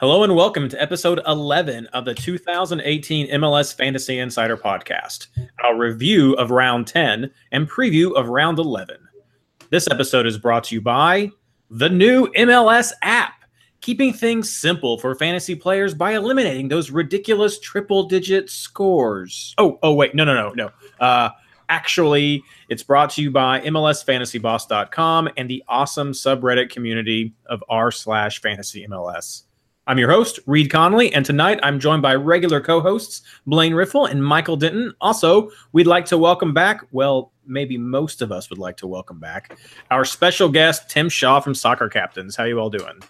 Hello and welcome to episode 11 of the 2018 MLS Fantasy Insider Podcast, our review of round 10 and preview of round 11. This episode is brought to you by the new MLS app, keeping things simple for fantasy players by eliminating those ridiculous triple digit scores. Oh, oh, wait, no, no, no, no. Uh, actually, it's brought to you by MLSFantasyBoss.com and the awesome subreddit community of r slash fantasy MLS. I'm your host, Reed Connolly, and tonight I'm joined by regular co hosts Blaine Riffle and Michael Denton. Also, we'd like to welcome back, well, maybe most of us would like to welcome back, our special guest, Tim Shaw from Soccer Captains. How you all doing?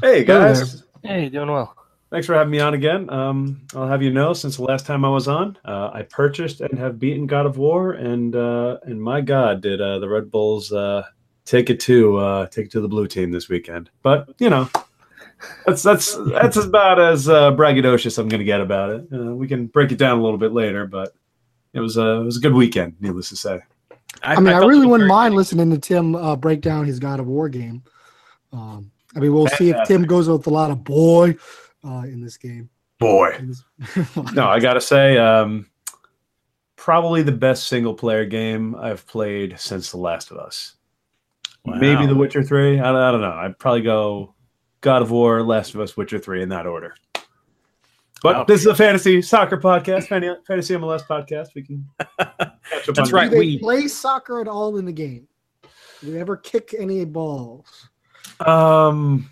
Hey guys, Hey, doing well. thanks for having me on again. Um, I'll have you know, since the last time I was on, uh, I purchased and have beaten God of War, and uh, and my God, did uh, the Red Bulls uh, take it to uh, take it to the blue team this weekend? But you know, that's that's that's about as uh, braggadocious I'm going to get about it. Uh, we can break it down a little bit later, but it was a it was a good weekend, needless to say. I mean, I, felt really wouldn't very- mind listening to Tim uh, break down his God of War game. Um, I mean, we'll see if Tim goes with a lot of boy uh, in this game. Boy, no, I gotta say, um, probably the best single player game I've played since The Last of Us. Maybe The Witcher Three. I, I don't know. I'd probably go God of War, Last of Us, Witcher Three in that order. But Wow. this is a fantasy soccer podcast, fantasy MLS podcast. We can catch up That's on right. Do they we- play soccer at all in the game? Do they ever kick any balls? Um,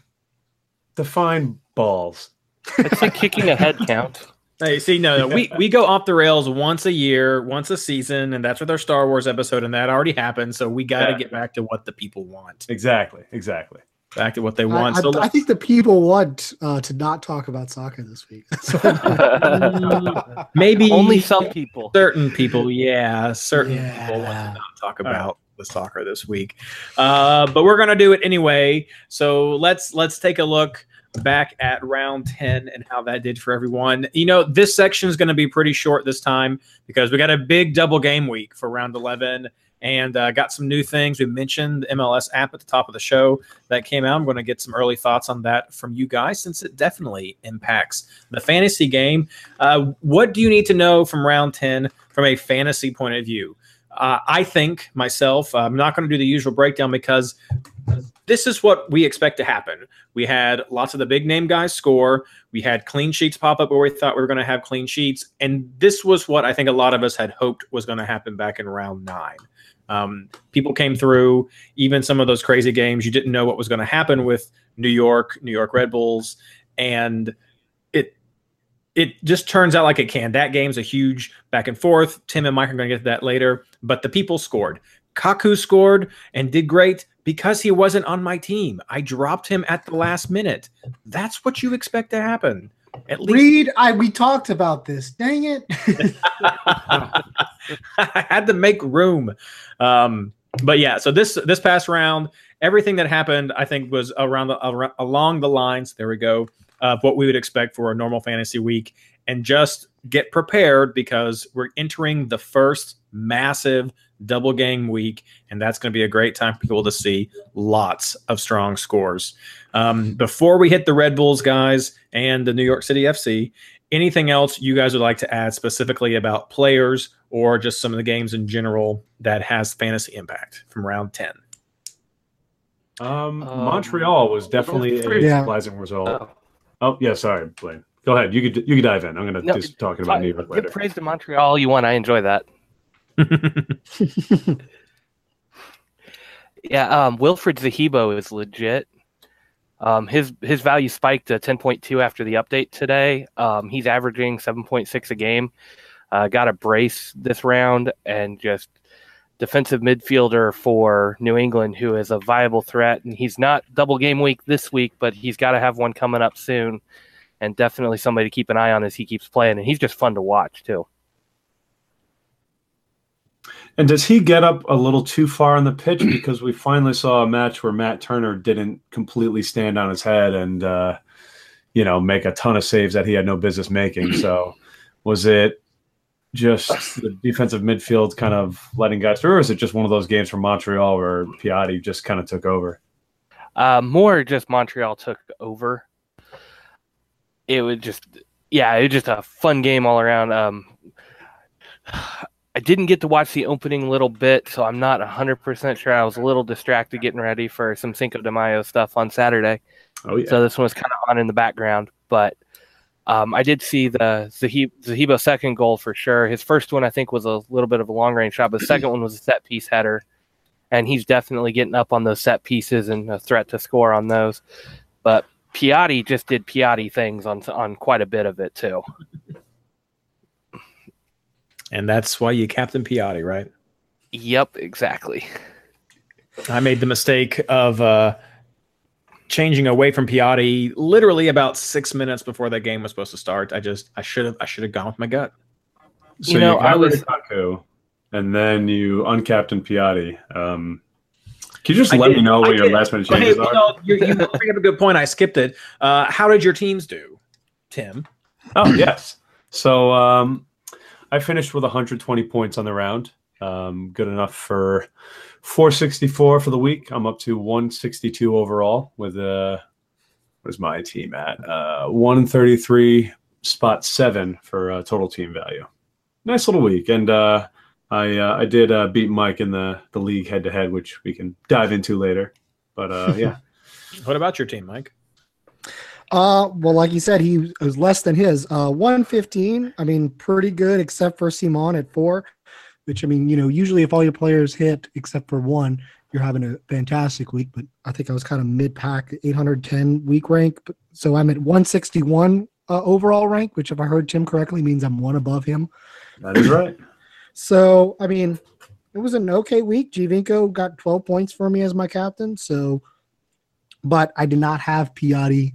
define balls. I'd say kicking a head count. Hey, see, no, no, we we go off the rails once a year, once a season, and that's with our Star Wars episode, and that already happened. So we got to Yeah. get back to what the people want, Exactly. Exactly. Back to what they want. I- so I think the people want uh, to not talk about soccer this week. Maybe Only some people. certain people, yeah, certain people want to not talk about the soccer this week, uh, but we're gonna do it anyway. So let's let's take a look back at round 10 and how that did for everyone. You know, this section is going to be pretty short this time because we got a big double game week for round 11 and uh, got some new things. We mentioned the MLS app at the top of the show that came out. I'm going to get some early thoughts on that from you guys since it definitely impacts the fantasy game. Uh, what do you need to know from round 10 from a fantasy point of view? Uh, I think myself, I'm not going to do the usual breakdown because this is what we expect to happen. We had lots of the big name guys score. We had clean sheets pop up where we thought we were going to have clean sheets. And this was what I think a lot of us had hoped was going to happen back in round nine. Um, people came through, even some of those crazy games, you didn't know what was going to happen with New York, New York Red Bulls. And it it just turns out like it can. That game's a huge back and forth. Tim and Mike are going to get to that later, but the people scored. Kaku scored and did great because he wasn't on my team. I dropped him at the last minute. That's what you expect to happen. At least Reed, I we talked about this. Dang it! I had to make room. Um, but yeah, so this this past round, everything that happened, I think, was around the around, along the lines. There we go. Of what we would expect for a normal fantasy week, and just get prepared because we're entering the first massive double game week, and that's going to be a great time for people to see lots of strong scores. Um, before we hit the Red Bulls guys and the New York City FC, anything else you guys would like to add specifically about players or just some of the games in general that has fantasy impact from round 10 Um, Um, Montreal was definitely a Yeah. surprising result. Oh. Oh yeah, sorry, Blaine. Go ahead. You could you could dive in. I'm gonna No, just talking about New York Give later. praise to Montreal you want. I enjoy that. Yeah, um, Wilfried Zahibo is legit. Um, his his value spiked to 10.2 after the update today. Um, he's averaging 7.6 a game. Uh, got a brace this round and just defensive midfielder for New England who is a viable threat. And he's not double game week this week, but he's got to have one coming up soon. and definitely somebody to keep an eye on as he keeps playing. And he's just fun to watch too. And does he get up a little too far on the pitch? Because we finally saw a match where Matt Turner didn't completely stand on his head and, uh, you know, make a ton of saves that he had no business making. So was it just the defensive midfield kind of letting guys through, or is it just one of those games from Montreal where Piatti just kind of took over? Uh, more just Montreal took over. It was just, yeah, it was just a fun game all around. Um, I didn't get to watch the opening little bit, so I'm not 100% sure. I was a little distracted getting ready for some Cinco de Mayo stuff on Saturday. Oh, yeah. So this one was kind of on in the background. But um, I did see the Zahi- Zahibo second goal for sure. His first one, I think, was a little bit of a long range shot, but the second one was a set piece header. And he's definitely getting up on those set pieces and a threat to score on those. But Piatti just did Piatti things on on quite a bit of it too. And that's why you captain Piatti, right? Yep, exactly. I made the mistake of uh, changing away from Piatti literally about six minutes before that game was supposed to start. I just I should have I should have gone with my gut. So You know, got I was- of Kaku, and then you uncaptain Piatti. Um, can you just I let did- me know what I your did. last minute changes well, are? no, you, you bring up a good point. I skipped it. Uh, how did your teams do, Tim? Oh yes. So um, I finished with 120 points on the round. Um, good enough for 464 for the week. I'm up to 162 overall with uh, where's my team at? Uh, 133 spot seven for uh, total team value. Nice little week, and uh, I uh, I did uh, beat Mike in the the league head to head, which we can dive into later. But uh, yeah, What about your team, Mike? Uh, well, like you said, he was less than his. Uh, 115. I mean, pretty good, except for Simon at four, which I mean, you know, usually if all your players hit except for one, you're having a fantastic week. But I think I was kind of mid pack, 810 week rank. But, so I'm at 161 uh, overall rank, which if I heard Tim correctly means I'm one above him. that is right. So I mean, it was an okay week. Giovinco got 12 points for me as my captain. So, but I did not have Piatti,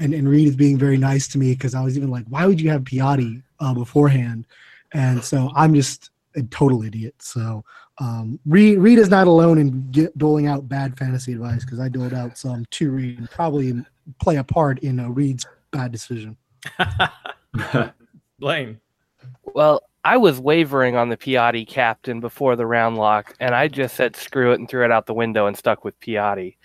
and and Reed is being very nice to me because I was even like, why would you have Piatti uh, beforehand? And so I'm just a total idiot. So um, Reed Reed is not alone in get, doling out bad fantasy advice because I doled out some to Reed and probably play a part in uh, Reed's bad decision. Blaine. Well, I was wavering on the Piatti captain before the round lock, and I just said screw it and threw it out the window and stuck with Piatti,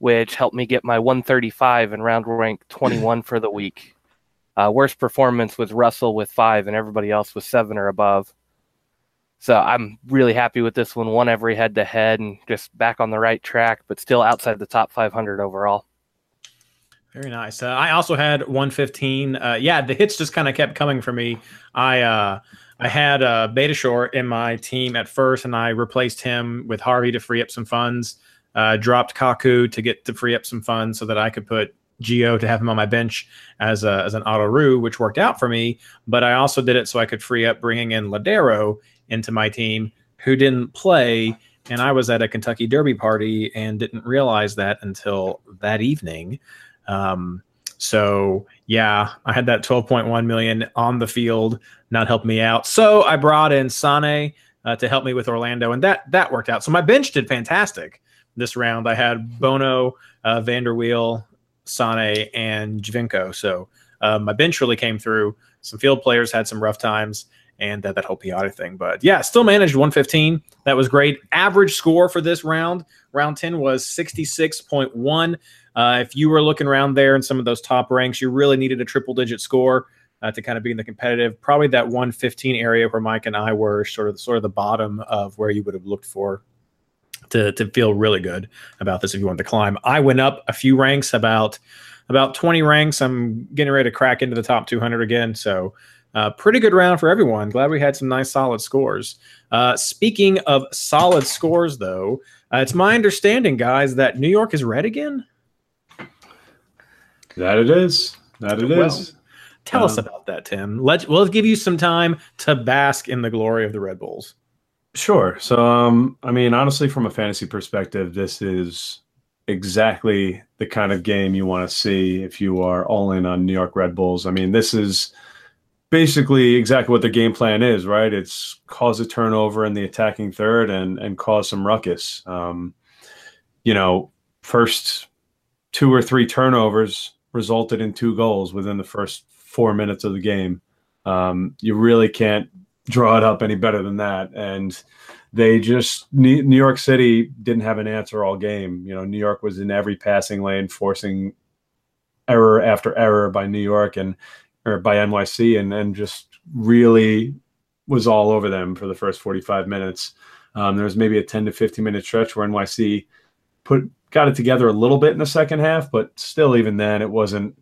which helped me get my 135 and round rank 21 for the week. Uh, worst performance was Russell with five, and everybody else was seven or above. So I'm really happy with this one. Won every head to head and just back on the right track, but still outside the top 500 overall. Very nice. Uh, I also had 115. Uh, yeah, the hits just kind of kept coming for me. I uh, I had uh, Beitashour in my team at first, and I replaced him with Harvey to free up some funds. Uh, dropped Kaku to get to free up some funds so that I could put Geo to have him on my bench as a, as an auto roo, which worked out for me. But I also did it so I could free up bringing in Lodeiro into my team, who didn't play. And I was at a Kentucky Derby party and didn't realize that until that evening. Um, so yeah, I had that 12.1 million on the field, not help me out. So I brought in Sane uh, to help me with Orlando, and that that worked out. So my bench did fantastic this round. I had Bono, uh, Van der Wiel, Sane, and Giovinco. So uh, my bench really came through. Some field players had some rough times, and that whole Piatti thing. But yeah, still managed 115. That was great. Average score for this round, round 10 was 66.1. Uh, if you were looking around there in some of those top ranks, you really needed a triple digit score uh, to kind of be in the competitive. Probably that 115 area where Mike and I were sort of sort of the bottom of where you would have looked for to to feel really good about this if you want to climb. I went up a few ranks, about about 20 ranks. I'm getting ready to crack into the top 200 again. So. Uh, pretty good round for everyone. Glad we had some nice solid scores. Uh, speaking of solid scores, though, uh, it's my understanding, guys, that New York is red again. That it is. That it Well, is. Tell us Um, about that, Tim. Let we'll give you some time to bask in the glory of the Red Bulls. Sure. So, um, I mean, honestly, from a fantasy perspective, this is exactly the kind of game you want to see if you are all in on New York Red Bulls. I mean, this is basically exactly what their game plan is, right? It's cause a turnover in the attacking third and and cause some ruckus. Um, you know, first two or three turnovers resulted in two goals within the first four minutes of the game. Um, you really can't draw it up any better than that. And they just New York City didn't have an answer all game. You know, New York was in every passing lane, forcing error after error by New York and or by NYC, and and just really was all over them for the first 45 minutes. Um, there was maybe a 10 to 15 minute stretch where NYC put got it together a little bit in the second half, but still, even then, it wasn't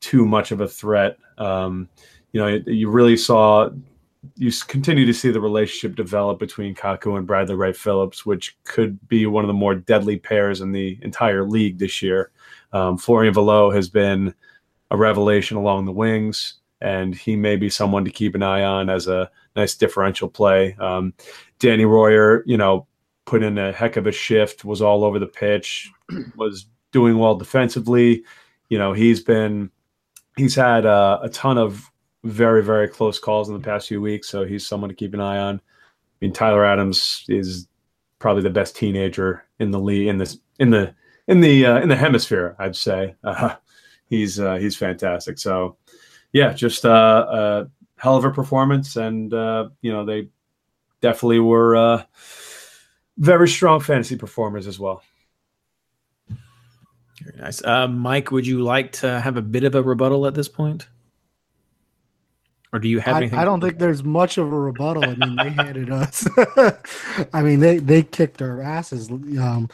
too much of a threat. Um, you know, you really saw you continue to see the relationship develop between Kaku and Bradley Wright Phillips, which could be one of the more deadly pairs in the entire league this year. Um, Florian Valot has been a revelation along the wings, and he may be someone to keep an eye on as a nice differential play. Um, Danny Royer, you know, put in a heck of a shift, was all over the pitch, was doing well defensively. You know, he's been he's had uh, a ton of very very close calls in the past few weeks, so he's someone to keep an eye on. I mean, Tyler Adams is probably the best teenager in the league in this in the in the uh, in the hemisphere. I'd say uh, he's uh, he's fantastic. So yeah, just uh, a hell of a performance, and uh, you know they definitely were uh, very strong fantasy performers as well. Very nice. Mike, would you like to have a bit of a rebuttal at this point? Or do you have I, anything? I don't think there's much of a rebuttal. I mean, they handed us. I mean, they they kicked our asses. Um,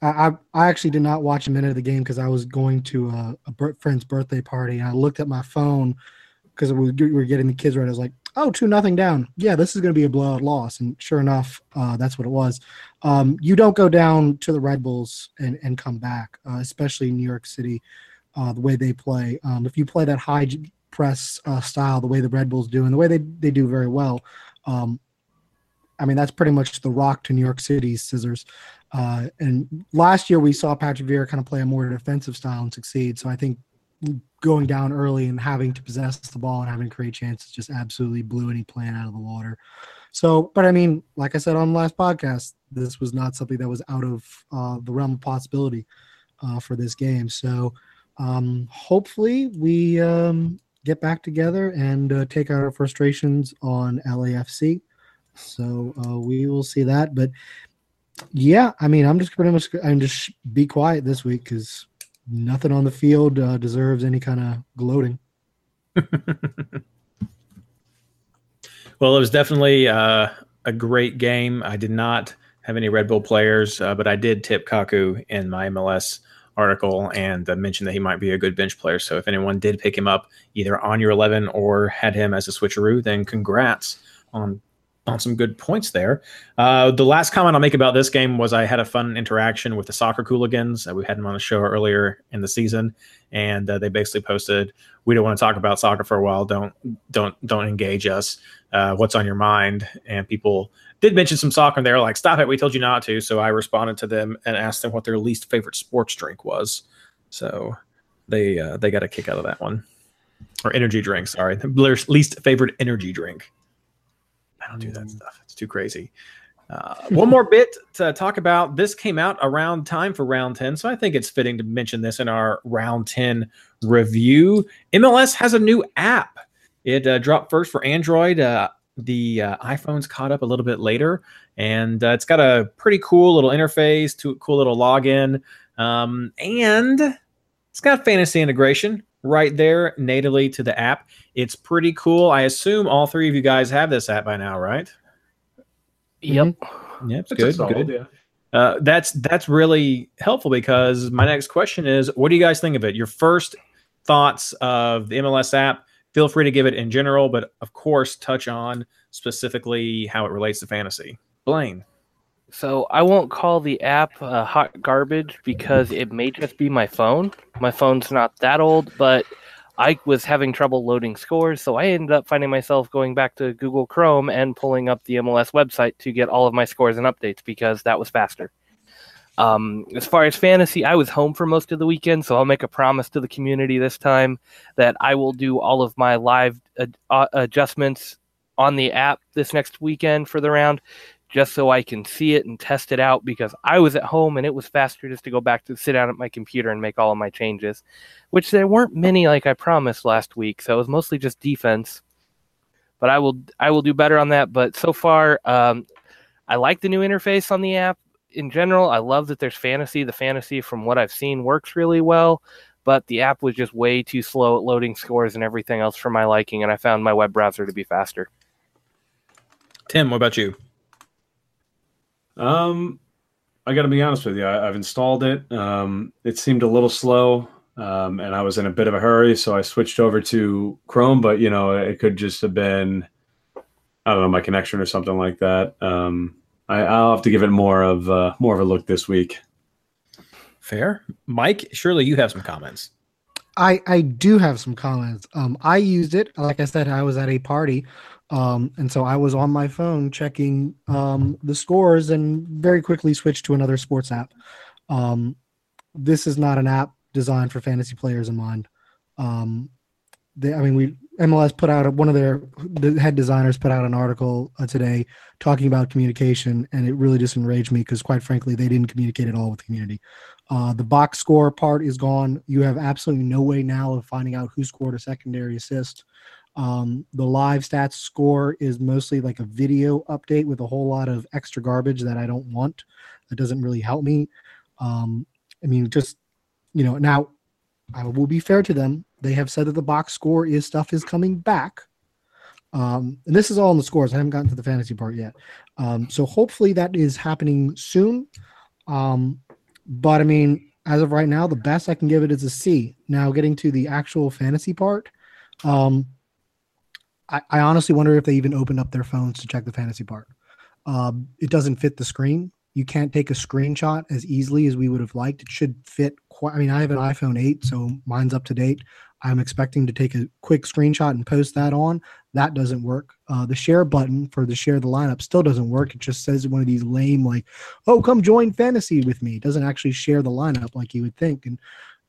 I I actually did not watch a minute of the game because I was going to a, a friend's birthday party, and I looked at my phone because we were getting the kids right. I was like, oh, two nothing down. Yeah, this is going to be a blowout loss." And sure enough, uh, that's what it was. Um, you don't go down to the Red Bulls and and come back, uh, especially in New York City, uh, the way they play. Um, if you play that high press uh, style, the way the Red Bulls do, and the way they, they do very well. Um, I mean, that's pretty much the rock to New York City's scissors. Uh, and last year we saw Patrick Vieira kind of play a more defensive style and succeed. So I think going down early and having to possess the ball and having to create chances just absolutely blew any plan out of the water. So, but I mean, like I said on the last podcast, this was not something that was out of uh, the realm of possibility uh, for this game. So, um, hopefully, we um, get back together and uh, take out our frustrations on LAFC. So uh, we will see that. But yeah, I mean, I'm just pretty much I'm just be quiet this week because nothing on the field uh, deserves any kind of gloating. well, it was definitely uh, a great game. I did not have any Red Bull players, uh, but I did tip Kaku in my MLS article and uh, mentioned that he might be a good bench player. So if anyone did pick him up either on your 11 or had him as a switcheroo, then congrats on on some good points there. Uh, the last comment I'll make about this game was I had a fun interaction with the soccer cooligans. Uh, we had them on the show earlier in the season, and uh, they basically posted, "We don't want to talk about soccer for a while. Don't don't don't engage us. Uh, what's on your mind?" And people did mention some soccer and they were like, stop it, we told you not to. So I responded to them and asked them what their least favorite sports drink was. So they uh, they got a kick out of that one. Or energy drink, sorry. Their least favorite energy drink. I don't do that stuff. It's too crazy. Uh, one more bit to talk about. This came out around time for round 10, so I think it's fitting to mention this in our round 10 review. MLS has a new app. It uh, dropped first for Android uh, the uh, iPhone's caught up a little bit later, and uh, it's got a pretty cool little interface, to cool little login, um, and it's got fantasy integration right there natively to the app. It's pretty cool. I assume all three of you guys have this app by now, right? Yep. Mm-hmm. Yep. It's good. Solid, good. Yeah. Uh, that's that's really helpful because my next question is, what do you guys think of it? Your first thoughts of the MLS app feel free to give it in general, but of course, touch on specifically how it relates to fantasy. Blaine. So I won't call the app uh, hot garbage because it may just be my phone. My phone's not that old, but I was having trouble loading scores, so I ended up finding myself going back to Google Chrome and pulling up the MLS website to get all of my scores and updates because that was faster. Um, as far as fantasy, I was home for most of the weekend, so I'll make a promise to the community this time that I will do all of my live ad- uh, adjustments on the app this next weekend for the round, just so I can see it and test it out. Because I was at home and it was faster just to go back to sit down at my computer and make all of my changes, which there weren't many like I promised last week. So it was mostly just defense. But I will I will do better on that. But so far, um, I like the new interface on the app in general, I love that there's fantasy. The fantasy, from what I've seen, works really well, but the app was just way too slow at loading scores and everything else for my liking, and I found my web browser to be faster. Tim, what about you? Um, I got to be honest with you. I, have installed it. Um, it seemed a little slow, um, and I was in a bit of a hurry, so I switched over to Chrome. But you know, it could just have been, I don't know, my connection or something like that. Um, I, will have to give it more of uh, more of a look this week. Fair, Mike. Surely you have some comments. I I do have some comments. Um, I used it. Like I said, I was at a party, um, and so I was on my phone checking um, the scores, and very quickly switched to another sports app. Um, this is not an app designed for fantasy players in mind. Um, they, I mean, we MLS put out one of their the head designers put out an article uh, today talking about communication, and it really just enraged me because, quite frankly, they didn't communicate at all with the community. Uh, the box score part is gone. You have absolutely no way now of finding out who scored a secondary assist. Um, the live stats score is mostly like a video update with a whole lot of extra garbage that I don't want. That doesn't really help me. Um, I mean, just you know, now I will be fair to them. They have said that the box score is stuff is coming back. Um, and this is all in the scores. I haven't gotten to the fantasy part yet. Um, so hopefully that is happening soon. Um, but I mean, as of right now, the best I can give it is a C. Now, getting to the actual fantasy part, um, I, I honestly wonder if they even opened up their phones to check the fantasy part. Um, it doesn't fit the screen. You can't take a screenshot as easily as we would have liked. It should fit quite. I mean, I have an iPhone 8, so mine's up to date. I'm expecting to take a quick screenshot and post that on. That doesn't work. Uh, the share button for the share the lineup still doesn't work. It just says one of these lame, like, oh, come join fantasy with me. It doesn't actually share the lineup like you would think. And,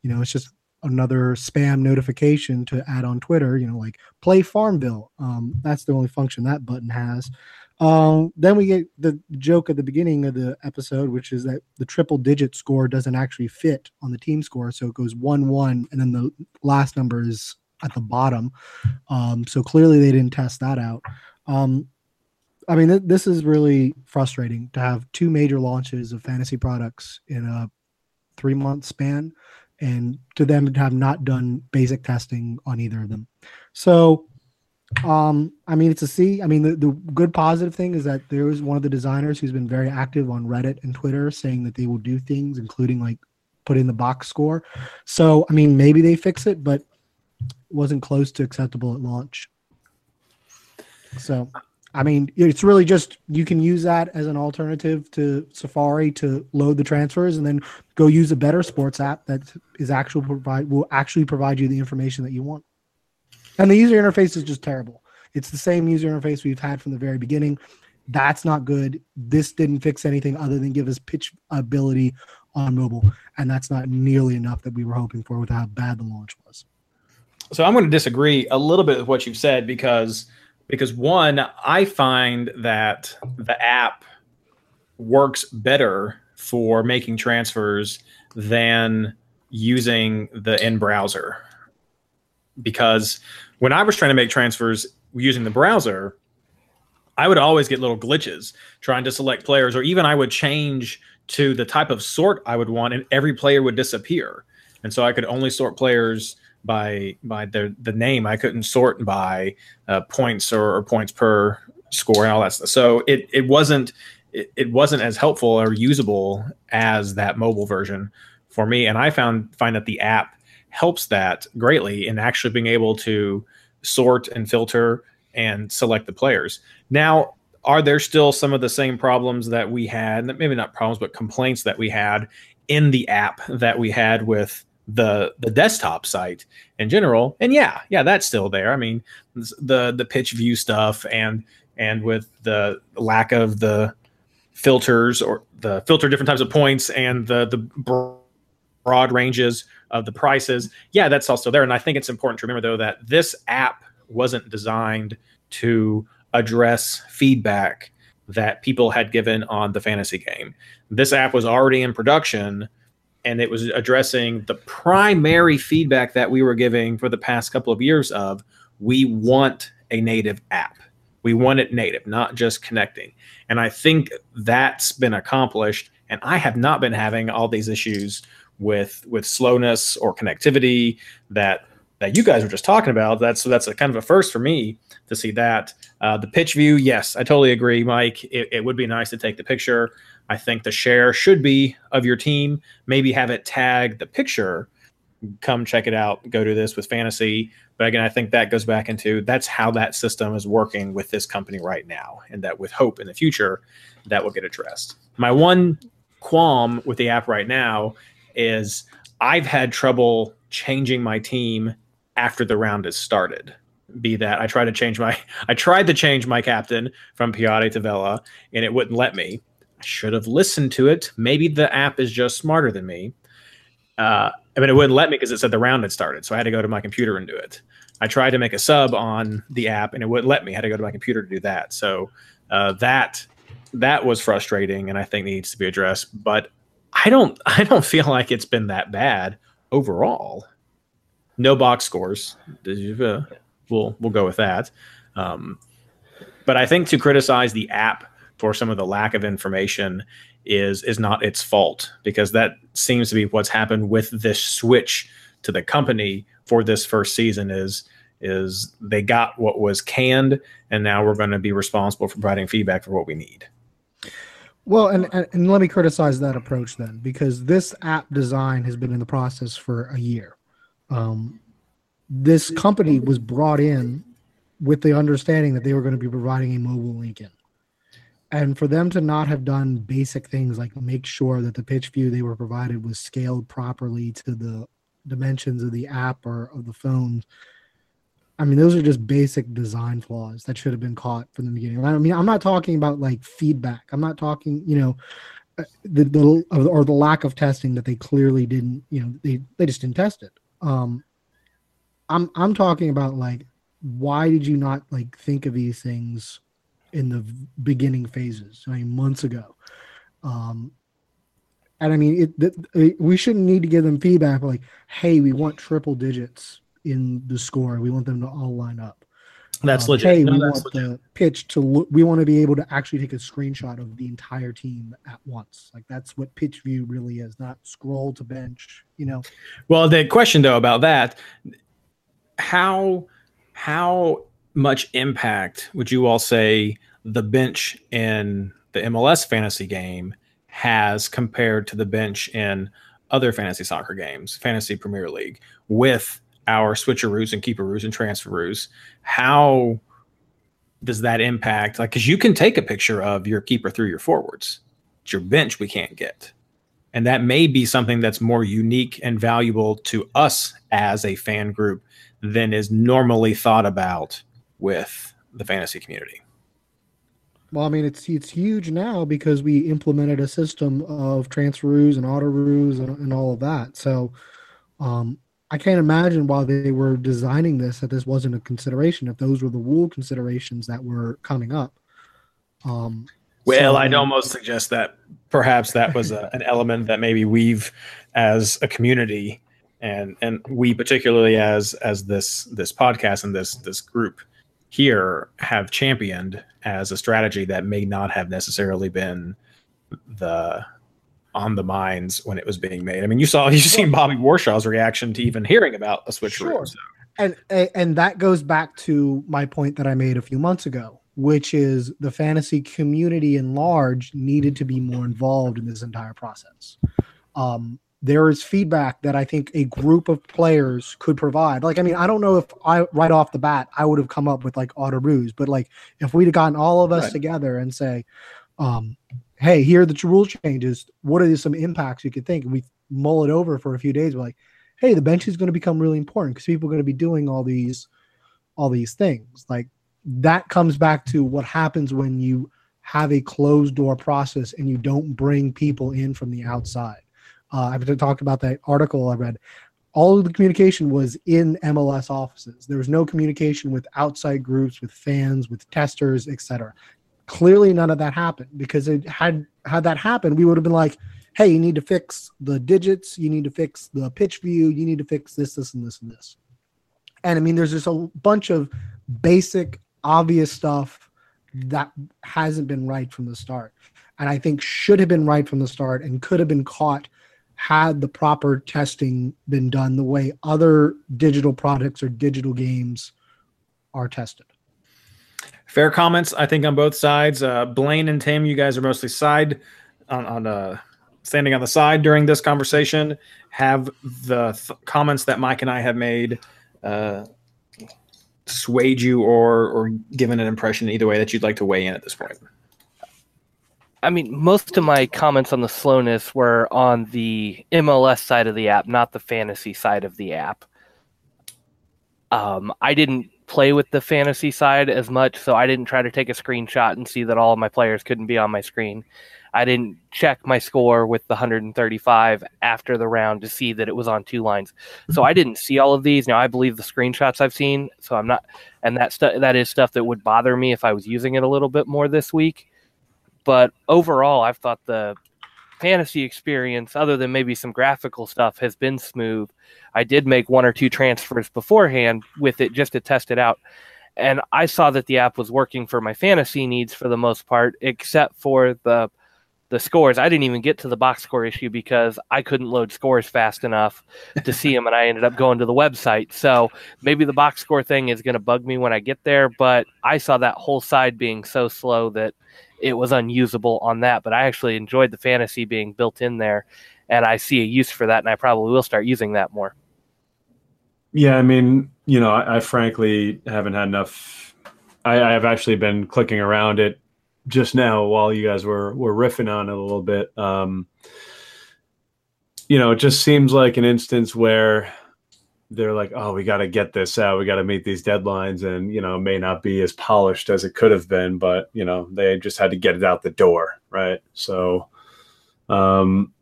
you know, it's just another spam notification to add on Twitter, you know, like play Farmville. Um, that's the only function that button has. Um, then we get the joke at the beginning of the episode, which is that the triple digit score doesn't actually fit on the team score. So it goes 1 1, and then the last number is at the bottom. Um, so clearly they didn't test that out. Um, I mean, th- this is really frustrating to have two major launches of fantasy products in a three month span and to them to have not done basic testing on either of them. So um, I mean, it's a C. I mean, the, the good positive thing is that there is one of the designers who's been very active on Reddit and Twitter saying that they will do things, including like put in the box score. So, I mean, maybe they fix it, but wasn't close to acceptable at launch. So, I mean, it's really just you can use that as an alternative to Safari to load the transfers, and then go use a better sports app that is actual provide will actually provide you the information that you want. And the user interface is just terrible. It's the same user interface we've had from the very beginning. That's not good. This didn't fix anything other than give us pitch ability on mobile. And that's not nearly enough that we were hoping for with how bad the launch was. So I'm going to disagree a little bit with what you've said because because one, I find that the app works better for making transfers than using the in browser because when I was trying to make transfers using the browser, I would always get little glitches trying to select players, or even I would change to the type of sort I would want, and every player would disappear. And so I could only sort players by by the the name. I couldn't sort by uh, points or, or, points per score and all that stuff. So it it wasn't it, it wasn't as helpful or usable as that mobile version for me. And I found find that the app helps that greatly in actually being able to sort and filter and select the players. Now, are there still some of the same problems that we had, maybe not problems, but complaints that we had in the app that we had with the the desktop site in general? And yeah, yeah, that's still there. I mean, the the pitch view stuff and and with the lack of the filters or the filter different types of points and the the broad ranges of the prices. Yeah, that's also there. And I think it's important to remember though that this app wasn't designed to address feedback that people had given on the fantasy game. This app was already in production and it was addressing the primary feedback that we were giving for the past couple of years of we want a native app. We want it native, not just connecting. And I think that's been accomplished and I have not been having all these issues with with slowness or connectivity that that you guys were just talking about. That's so that's a kind of a first for me to see that. Uh, the pitch view, yes, I totally agree, Mike. It, it, would be nice to take the picture. I think the share should be of your team. Maybe have it tag the picture. Come check it out. Go to this with fantasy. But again, I think that goes back into that's how that system is working with this company right now, and that with hope in the future, that will get addressed. My one qualm with the app right now is I've had trouble changing my team after the round has started. Be that I tried to change my I tried to change my captain from Piatti to Vela and it wouldn't let me. I should have listened to it. Maybe the app is just smarter than me. Uh, I mean, it wouldn't let me because it said the round had started, so I had to go to my computer and do it. I tried to make a sub on the app and it wouldn't let me. I had to go to my computer to do that. So uh, that that was frustrating and I think needs to be addressed. But I don't I don't feel like it's been that bad overall. No box scores. Uh, we'll we'll go with that. Um, but I think to criticize the app for some of the lack of information is is not its fault because that seems to be what's happened with this switch to the company for this first season is is they got what was canned and now we're going to be responsible for providing feedback for what we need. Well, and, and, and let me criticize that approach then, because this app design has been in the process for a year. Um, this company was brought in with the understanding that they were going to be providing a mobile link in. And for them to not have done basic things like make sure that the pitch view they were provided was scaled properly to the dimensions of the app or of the phones I mean, those are just basic design flaws that should have been caught from the beginning. I mean, I'm not talking about like feedback. I'm not talking, you know, uh, the, the or the lack of testing that they clearly didn't, you know, they they just didn't test it. Um, I'm I'm talking about like why did you not like think of these things in the beginning phases? I mean, months ago. Um, and I mean, it, it, we shouldn't need to give them feedback like, hey, we want triple digits in the score. We want them to all line up. That's um, legit. Hey, no, we want legit. the pitch to look. We want to be able to actually take a screenshot of the entire team at once. Like that's what pitch view really is, not scroll to bench. You know. Well, the question though about that, how how much impact would you all say the bench in the MLS fantasy game has compared to the bench in other fantasy soccer games, fantasy Premier League, with our switcheroos and keeperoos and transferoos, how does that impact? Like, because you can take a picture of your keeper through your forwards, it's your bench we can't get. And that may be something that's more unique and valuable to us as a fan group than is normally thought about with the fantasy community. Well, I mean, it's it's huge now because we implemented a system of transfer transferoos and autoroos and, and all of that. So, um, I can't imagine while they were designing this that this wasn't a consideration. If those were the rule considerations that were coming up. Um, well, so, I'd almost suggest that perhaps that was a, an element that maybe we've, as a community, and and we particularly as as this this podcast and this this group here have championed as a strategy that may not have necessarily been the on the minds when it was being made. I mean, you saw you've seen Bobby Warshaw's reaction to even hearing about a switch sure. So. And and that goes back to my point that I made a few months ago, which is the fantasy community in large needed to be more involved in this entire process. Um, there is feedback that I think a group of players could provide. Like, I mean, I don't know if I right off the bat I would have come up with like autoroos, but like if we'd have gotten all of us right. together and say, um, hey, here are the rule changes. What are some impacts you could think? And we mull it over for a few days. We're like, hey, the bench is going to become really important because people are going to be doing all these, all these things. Like that comes back to what happens when you have a closed door process and you don't bring people in from the outside. Uh, I've talked about that article I read. All of the communication was in MLS offices. There was no communication with outside groups, with fans, with testers, etc. Clearly, none of that happened because it had had that happened, we would have been like, "Hey, you need to fix the digits. You need to fix the pitch view. You need to fix this, this, and this, and this." And I mean, there's just a bunch of basic, obvious stuff that hasn't been right from the start. And I think should have been right from the start and could have been caught had the proper testing been done the way other digital products or digital games are tested. Fair comments, I think, on both sides. Uh, Blaine and Tim, you guys are mostly side on, on uh, standing on the side during this conversation. Have the th- comments that Mike and I have made uh, swayed you or or given an impression either way that you'd like to weigh in at this point? I mean, most of my comments on the slowness were on the MLS side of the app, not the fantasy side of the app. Um, I didn't play with the fantasy side as much, so I didn't try to take a screenshot and see that all of my players couldn't be on my screen. I didn't check my score with the 135 after the round to see that it was on two lines. So I didn't see all of these. Now I believe the screenshots I've seen, so I'm not and that stuff that is stuff that would bother me if I was using it a little bit more this week. But overall, I've thought the fantasy experience, other than maybe some graphical stuff, has been smooth. I did make one or two transfers beforehand with it just to test it out. And I saw that the app was working for my fantasy needs for the most part, except for the the scores. I didn't even get to the box score issue because I couldn't load scores fast enough to see them, and I ended up going to the website. So maybe the box score thing is going to bug me when I get there, but I saw that whole side being so slow that it was unusable on that. But I actually enjoyed the fantasy being built in there, and I see a use for that, and I probably will start using that more. Yeah, I mean, you know, I, I frankly haven't had enough. I, I have actually been clicking around it just now while you guys were were riffing on it a little bit. Um, you know, it just seems like an instance where they're like, "Oh, we got to get this out. We got to meet these deadlines," and you know, may not be as polished as it could have been, but you know, they just had to get it out the door, right? So, um,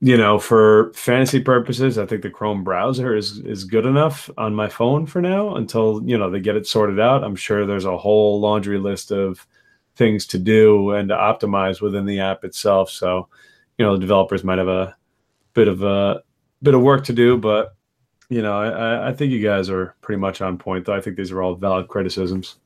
you know, for fantasy purposes, I think the Chrome browser is is good enough on my phone for now until you know they get it sorted out. I'm sure there's a whole laundry list of things to do and to optimize within the app itself. So, you know, the developers might have a bit of a bit of work to do, but you know, I, I think you guys are pretty much on point. Though I think these are all valid criticisms.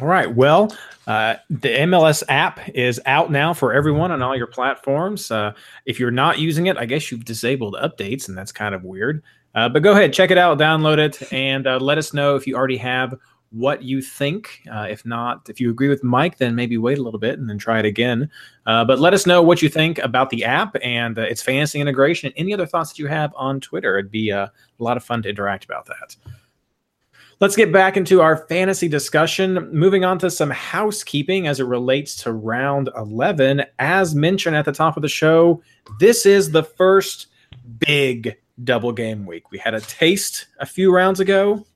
All right. Well, uh, the MLS app is out now for everyone on all your platforms. Uh, if you're not using it, I guess you've disabled updates, and that's kind of weird. Uh, but go ahead, check it out, download it, and uh, let us know if you already have what you think. Uh, if not, if you agree with Mike, then maybe wait a little bit and then try it again. Uh, but let us know what you think about the app and uh, its fantasy integration. Any other thoughts that you have on Twitter? It'd be uh, a lot of fun to interact about that. Let's get back into our fantasy discussion. Moving on to some housekeeping as it relates to round 11. As mentioned at the top of the show, this is the first big double game week. We had a taste a few rounds ago,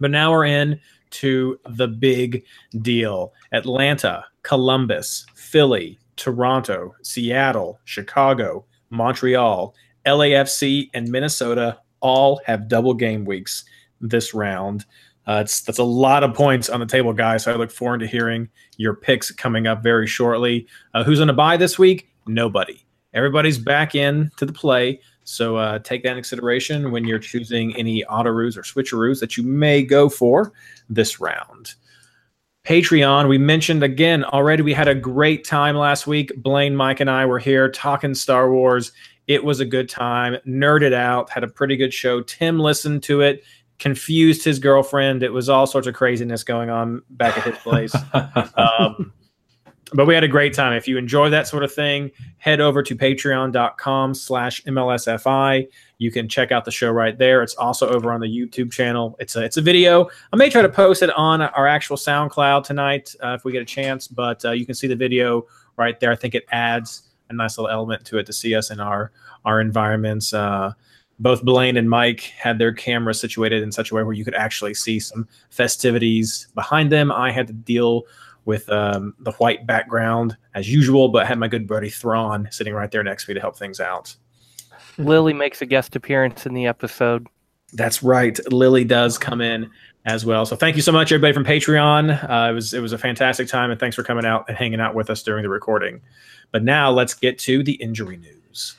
but now we're in to the big deal. Atlanta, Columbus, Philly, Toronto, Seattle, Chicago, Montreal, LAFC, and Minnesota all have double game weeks this round. Uh, it's that's a lot of points on the table, guys. So I look forward to hearing your picks coming up very shortly. Uh, who's on a buy this week? Nobody. Everybody's back in to the play. So uh, take that in consideration when you're choosing any autoroos or switcheroos that you may go for this round. Patreon, we mentioned again already, we had a great time last week. Blaine, Mike, and I were here talking Star Wars. It was a good time, nerded out, had a pretty good show. Tim listened to it, confused his girlfriend. It was all sorts of craziness going on back at his place. um, but we had a great time. If you enjoy that sort of thing, head over to patreon.com slash MLSFI. You can check out the show right there. It's also over on the YouTube channel. It's a, it's a video. I may try to post it on our actual SoundCloud tonight uh, if we get a chance, but uh, you can see the video right there. I think it adds a nice little element to it to see us in our, our environments. Uh, both Blaine and Mike had their cameras situated in such a way where you could actually see some festivities behind them. I had to deal with um, the white background as usual, but had my good buddy Thrawn sitting right there next to me to help things out. Lily makes a guest appearance in the episode. That's right. Lily does come in as well. So thank you so much, everybody from Patreon. Uh, it was it was a fantastic time, and thanks for coming out and hanging out with us during the recording. But now let's get to the injury news.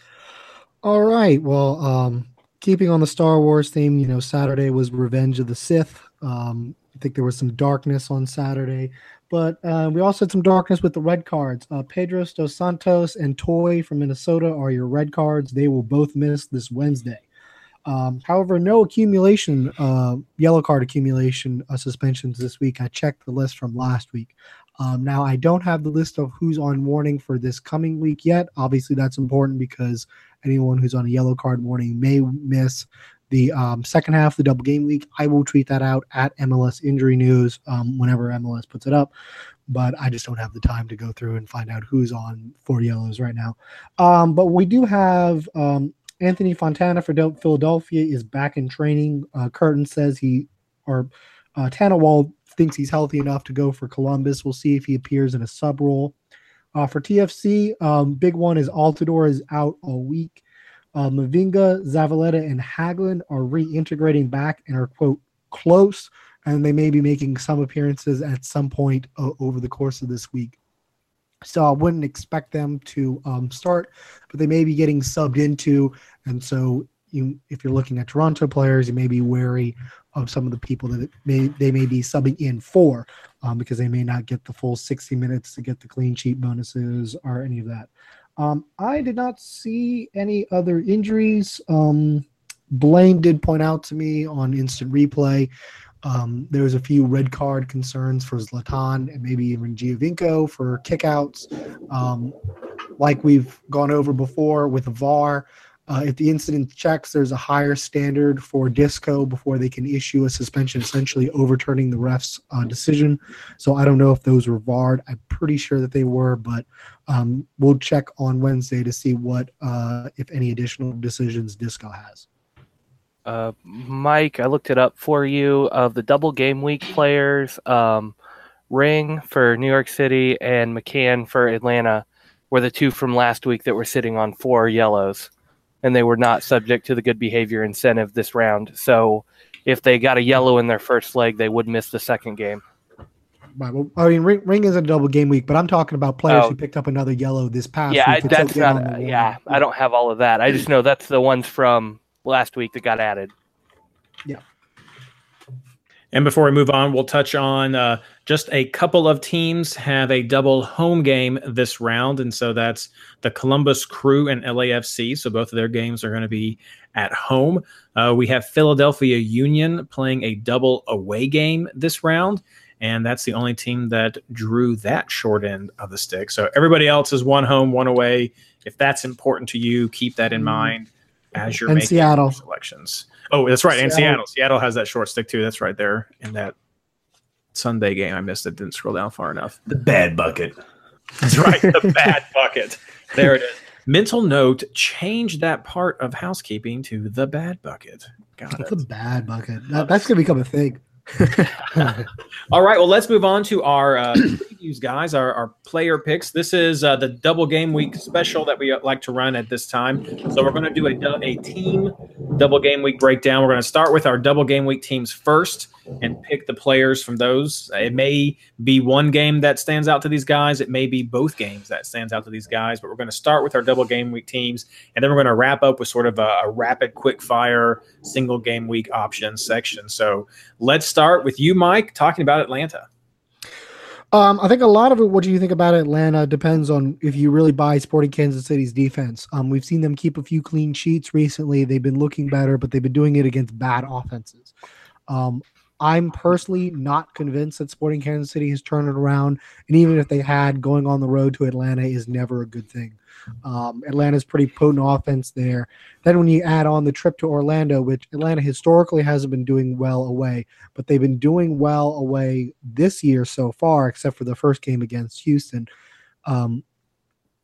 All right. Well, um, keeping on the Star Wars theme, you know, Saturday was Revenge of the Sith. Um, I think there was some darkness on Saturday, but uh, we also had some darkness with the red cards. Uh, Pedro Dos Santos and Toy from Minnesota are your red cards. They will both miss this Wednesday. Um, however, no accumulation, uh, yellow card accumulation uh, suspensions this week. I checked the list from last week. Um, now, I don't have the list of who's on warning for this coming week yet. Obviously, that's important because anyone who's on a yellow card warning may miss the um, second half the double game week. I will tweet that out at MLS Injury News um, whenever MLS puts it up. But I just don't have the time to go through and find out who's on four yellows right now. Um, but we do have um, Anthony Fontana for Philadelphia is back in training. Uh, Curtin says he or uh, Tannenwald thinks he's healthy enough to go for Columbus. We'll see if he appears in a sub role. Uh, for TFC, um, big one is Altidore is out all week. Uh, Mavinga, Zavaleta, and Hagglund are reintegrating back and are quote close, and they may be making some appearances at some point uh, over the course of this week. So I wouldn't expect them to um, start, but they may be getting subbed into, and so you, if you're looking at Toronto players, you may be wary of some of the people that may they may be subbing in for, um, because they may not get the full 60 minutes to get the clean sheet bonuses or any of that. Um, I did not see any other injuries. Um, Blaine did point out to me on instant replay. Um, there was a few red card concerns for Zlatan and maybe even Giovinco for kickouts. Um, like we've gone over before with VAR, uh, if the incident checks, there's a higher standard for disco before they can issue a suspension, essentially overturning the ref's uh, decision. So I don't know if those were VAR'd. I'm pretty sure that they were, but um, we'll check on Wednesday to see what, uh, if any, additional decisions disco has. Uh, Mike, I looked it up for you. Of the double game week players, um, Ring for New York City and McCann for Atlanta were the two from last week that were sitting on four yellows and they were not subject to the good behavior incentive this round. So if they got a yellow in their first leg, they would miss the second game. I mean, Ring, Ring is a double game week, but I'm talking about players oh. who picked up another yellow this past yeah, week. that's not. yeah, I don't have all of that. I just know that's the ones from last week that got added. Yeah. And before we move on, we'll touch on uh, just a couple of teams have a double home game this round. And so that's the Columbus Crew and LAFC. So both of their games are going to be at home. Uh, we have Philadelphia Union playing a double away game this round. And that's the only team that drew that short end of the stick. So everybody else is one home, one away. If that's important to you, keep that in mm-hmm. mind as you're and making Seattle. selections. Oh, that's right. And Seattle. Seattle has that short stick too. That's right there in that Sunday game. I missed it. Didn't scroll down far enough. The bad bucket. That's right. The bad bucket. There it is. Mental note: change that part of housekeeping to the bad bucket. Got it. The bad bucket. That, that's gonna become a thing. All right, well, let's move on to our uh, previews, guys. Our, our player picks. This is uh, the double game week special that we uh, like to run at this time. So we're going to do a, a team double game week breakdown. We're going to start with our double game week teams first and pick the players from those. It may be one game that stands out to these guys. It may be both games that stands out to these guys. But we're going to start with our double game week teams, and then we're going to wrap up with sort of a, a rapid, quick fire single game week options section. So let's start with you, Mike, talking about Atlanta. Um, I think a lot of it, what do you think about Atlanta, depends on if you really buy Sporting Kansas City's defense. Um, we've seen them keep a few clean sheets recently. They've been looking better, but they've been doing it against bad offenses. Um, I'm personally not convinced that Sporting Kansas City has turned it around. And even if they had, going on the road to Atlanta is never a good thing. Um, Atlanta's pretty potent offense there. Then when you add on the trip to Orlando, which Atlanta historically hasn't been doing well away, but they've been doing well away this year so far, except for the first game against Houston. Um,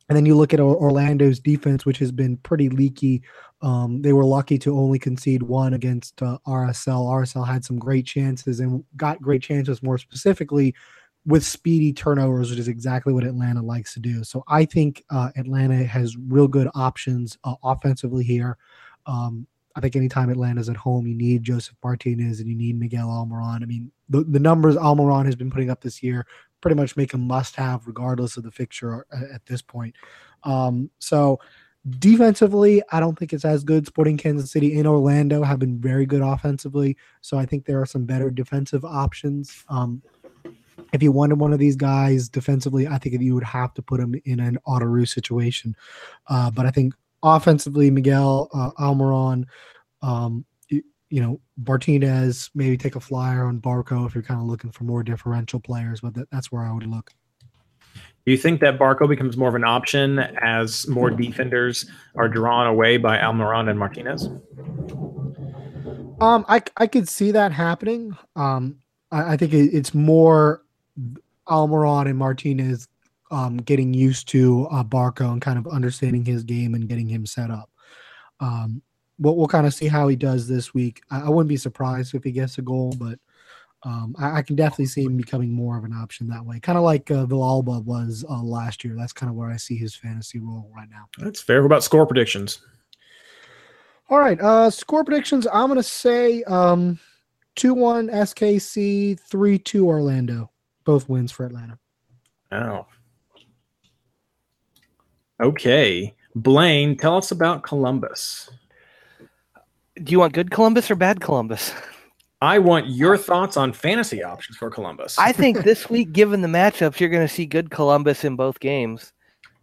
and then you look at Orlando's defense, which has been pretty leaky. Um, they were lucky to only concede one against uh, RSL. RSL had some great chances and got great chances, more specifically, with speedy turnovers, which is exactly what Atlanta likes to do. So I think uh, Atlanta has real good options uh, offensively here. Um, I think anytime Atlanta's at home, you need Josef Martinez and you need Miguel Almiron. I mean, the, the numbers Almiron has been putting up this year pretty much make a must have regardless of the fixture at, at this point. Um, so defensively, I don't think it's as good. Sporting Kansas City and Orlando have been very good offensively. So I think there are some better defensive options. Um, if you wanted one of these guys defensively, I think you would have to put him in an autoroo situation. Uh, but I think offensively, Miguel uh, Almiron, um, you, you, know, Martinez, maybe take a flyer on Barco if you're kind of looking for more differential players. But that, that's where I would look. Do you think that Barco becomes more of an option as more defenders are drawn away by Almiron and Martinez? Um, I I could see that happening. Um, I, I think it, it's more Almiron and Martinez um, getting used to uh, Barco and kind of understanding his game and getting him set up. Um, we'll, we'll kind of see how he does this week. I, I, wouldn't be surprised if he gets a goal, but um, I, I, can definitely see him becoming more of an option that way, kind of like uh, Villalba was uh, last year. That's kind of where I see his fantasy role right now. That's fair. What about score predictions? All right, uh, score predictions. I'm going to say um, two one SKC, three two Orlando. Both wins for Atlanta. Oh, Okay. Blaine, tell us about Columbus. Do you want good Columbus or bad Columbus? I want your thoughts on fantasy options for Columbus. I think this week, given the matchups, you're going to see good Columbus in both games.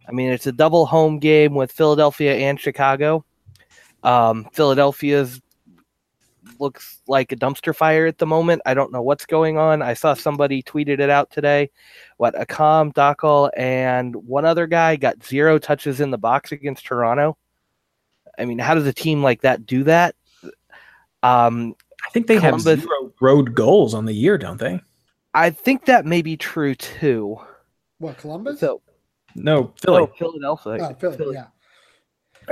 I mean, it's a double home game with Philadelphia and Chicago. Um, Philadelphia's looks like a dumpster fire at the moment. I don't know what's going on. I saw somebody tweeted it out today. What Accam, Dockal, and one other guy got zero touches in the box against Toronto. I mean, how does a team like that do that? Um, I think they Columbus, have zero road goals on the year, don't they? I think that may be true too. What Columbus? So no, Philly. Oh, Philadelphia. Oh, Philly, Philly. Yeah.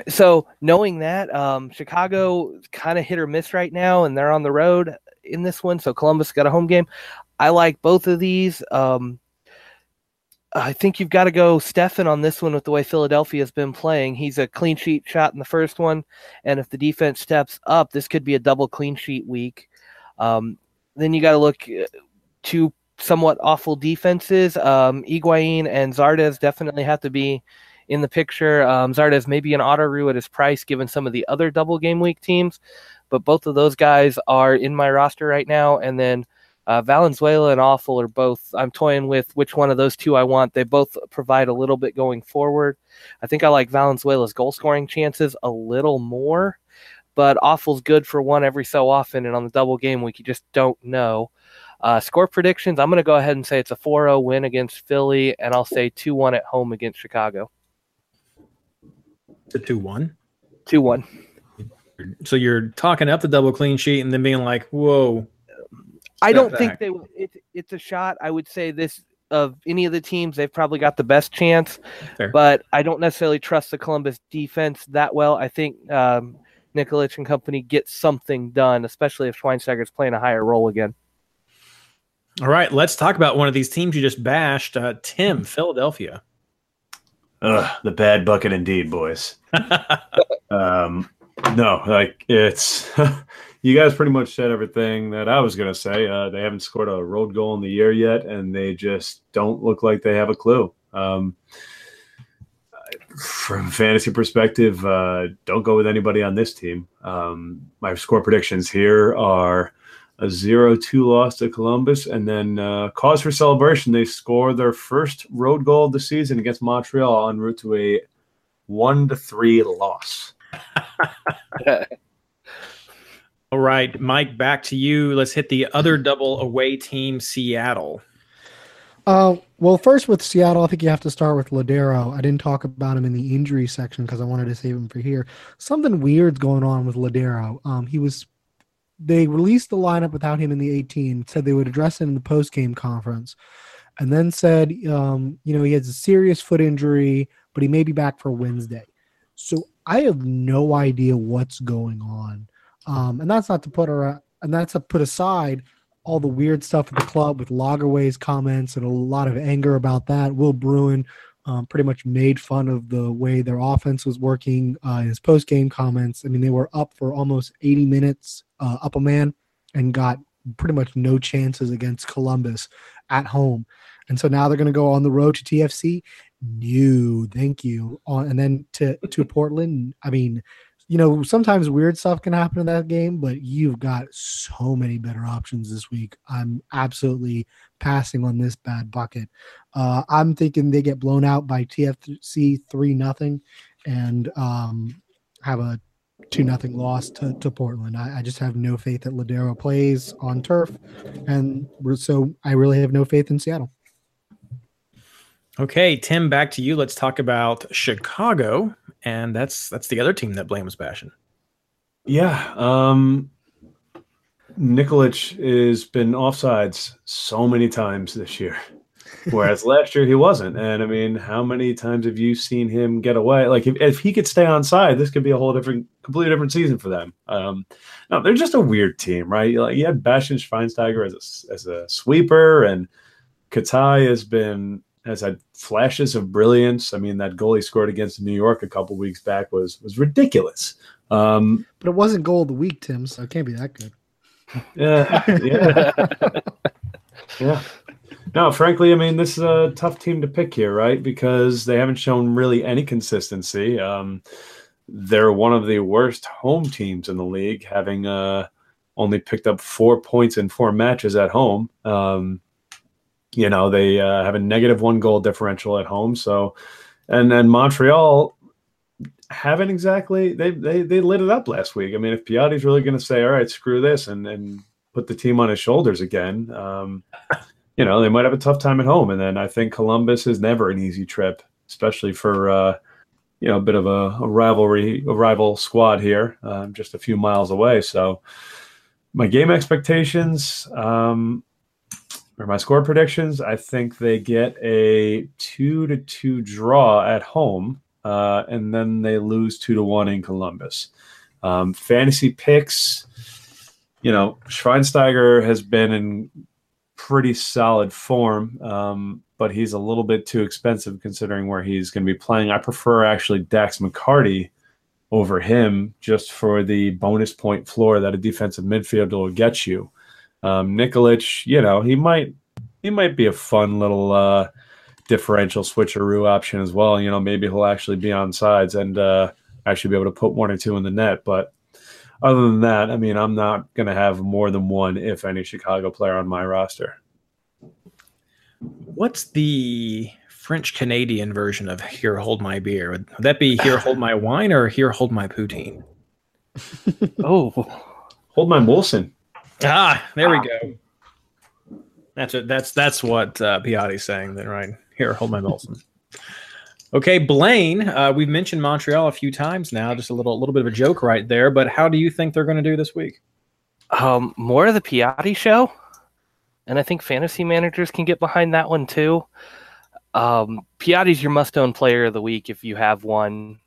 So knowing that, um, Chicago kind of hit or miss right now, and they're on the road in this one. So Columbus got a home game. I like both of these. Um, I think you've got to go Steffen on this one with the way Philadelphia has been playing. He's a clean sheet shot in the first one, and if the defense steps up, this could be a double clean sheet week. Um, then you got to look uh, to somewhat awful defenses. Um, Higuain and Zardes definitely have to be in the picture. Um, Zardes may be an autoroo at his price given some of the other double game week teams, but both of those guys are in my roster right now. And then uh, Valenzuela and Afful are both. I'm toying with which one of those two I want. They both provide a little bit going forward. I think I like Valenzuela's goal scoring chances a little more, but Afful's good for one every so often. And on the double game week, you just don't know. Uh, score predictions I'm going to go ahead and say it's a 4 0 win against Philly, and I'll say 2 1 at home against Chicago. To 2 1? 2 1. So you're talking up the double clean sheet and then being like, whoa. I don't back. think they will. It, it's a shot. I would say this of any of the teams, they've probably got the best chance, Fair. but I don't necessarily trust the Columbus defense that well. I think um, Nikolic and company get something done, especially if Schweinsteiger's playing a higher role again. All right, let's talk about one of these teams you just bashed. Uh, Tim, Philadelphia. Ugh, the bad bucket indeed, boys. um, no, like it's you guys pretty much said everything that I was gonna say. Uh, they haven't scored a road goal in the year yet, and they just don't look like they have a clue. Um, from fantasy perspective, uh, don't go with anybody on this team. Um, my score predictions here are a 0 2 loss to Columbus. And then, uh, cause for celebration, they score their first road goal of the season against Montreal en route to a 1 to 3 loss. All right, Mike, back to you. Let's hit the other double away team, Seattle. Uh, well, first with Seattle, I think you have to start with Lodeiro. I didn't talk about him in the injury section because I wanted to save him for here. Something weird's going on with Lodeiro. Um, he was they released the lineup without him in the 18, said they would address it in the post game conference, and then said, um, you know, he has a serious foot injury, but he may be back for Wednesday. So I have no idea what's going on. Um, and that's not to put her, and that's to put aside all the weird stuff at the club with Lagerwey's comments and a lot of anger about that. Will Bruin um, pretty much made fun of the way their offense was working uh, in his post game comments. I mean, they were up for almost 80 minutes, uh, up a man, and got pretty much no chances against Columbus at home. And so now they're going to go on the road to TFC. No, thank you. On and then to to Portland. I mean, you know, sometimes weird stuff can happen in that game, but you've got so many better options this week. I'm absolutely passing on this bad bucket. Uh, I'm thinking they get blown out by TFC three nothing, and um, have a two nothing loss to, to Portland. I, I, just have no faith that Lodeiro plays on turf, and so I really have no faith in Seattle. Okay, Tim, back to you. Let's talk about Chicago, and that's that's the other team that blames Bashan. Yeah, um, Nikolic has been offsides so many times this year, whereas last year he wasn't. And I mean, how many times have you seen him get away? Like if, if he could stay on side, this could be a whole different, completely different season for them. Um, no, they're just a weird team, right? Like you had Bastian Schweinsteiger as a, as a sweeper, and Katai has been has had flashes of brilliance. I mean, that goal he scored against New York a couple weeks back was was ridiculous. Um, but it wasn't goal of the week, Tim, so it can't be that good. Yeah, yeah, yeah. No, frankly, I mean, this is a tough team to pick here, right? Because they haven't shown really any consistency. Um, they're one of the worst home teams in the league, having uh, only picked up four points in four matches at home. Um, you know, they uh, have a negative one goal differential at home. So, and then Montreal haven't exactly they they they lit it up last week. I mean, if Piatti's really going to say, "All right, screw this," and and put the team on his shoulders again, um, you know, they might have a tough time at home. And then I think Columbus is never an easy trip, especially for uh, you know a bit of a, a rivalry, a rival squad here, uh, just a few miles away. So, my game expectations. Um, or my score predictions, I think they get a two to two draw at home, uh, and then they lose two to one in Columbus. Um, fantasy picks, you know, Schweinsteiger has been in pretty solid form, um, but he's a little bit too expensive considering where he's going to be playing. I prefer actually Dax McCarty over him just for the bonus point floor that a defensive midfielder will get you. Um, Nikolic, you know, he might he might be a fun little uh, differential switcheroo option as well. You know, maybe he'll actually be on sides and uh, actually be able to put one or two in the net. But other than that, I mean, I'm not going to have more than one, if any, Chicago player on my roster. What's the French Canadian version of "Here, hold my beer"? Would that be "Here, hold my wine" or "Here, hold my poutine"? oh, hold my Molson. Ah, there we go. That's it. That's that's what uh, Piatti's saying. Then, right here, hold my Molson. Okay, Blaine. Uh, we've mentioned Montreal a few times now. Just a little, little bit of a joke right there. But how do you think they're going to do this week? Um, more of the Piatti show, and I think fantasy managers can get behind that one too. Um, Piatti's your must-own player of the week if you have one.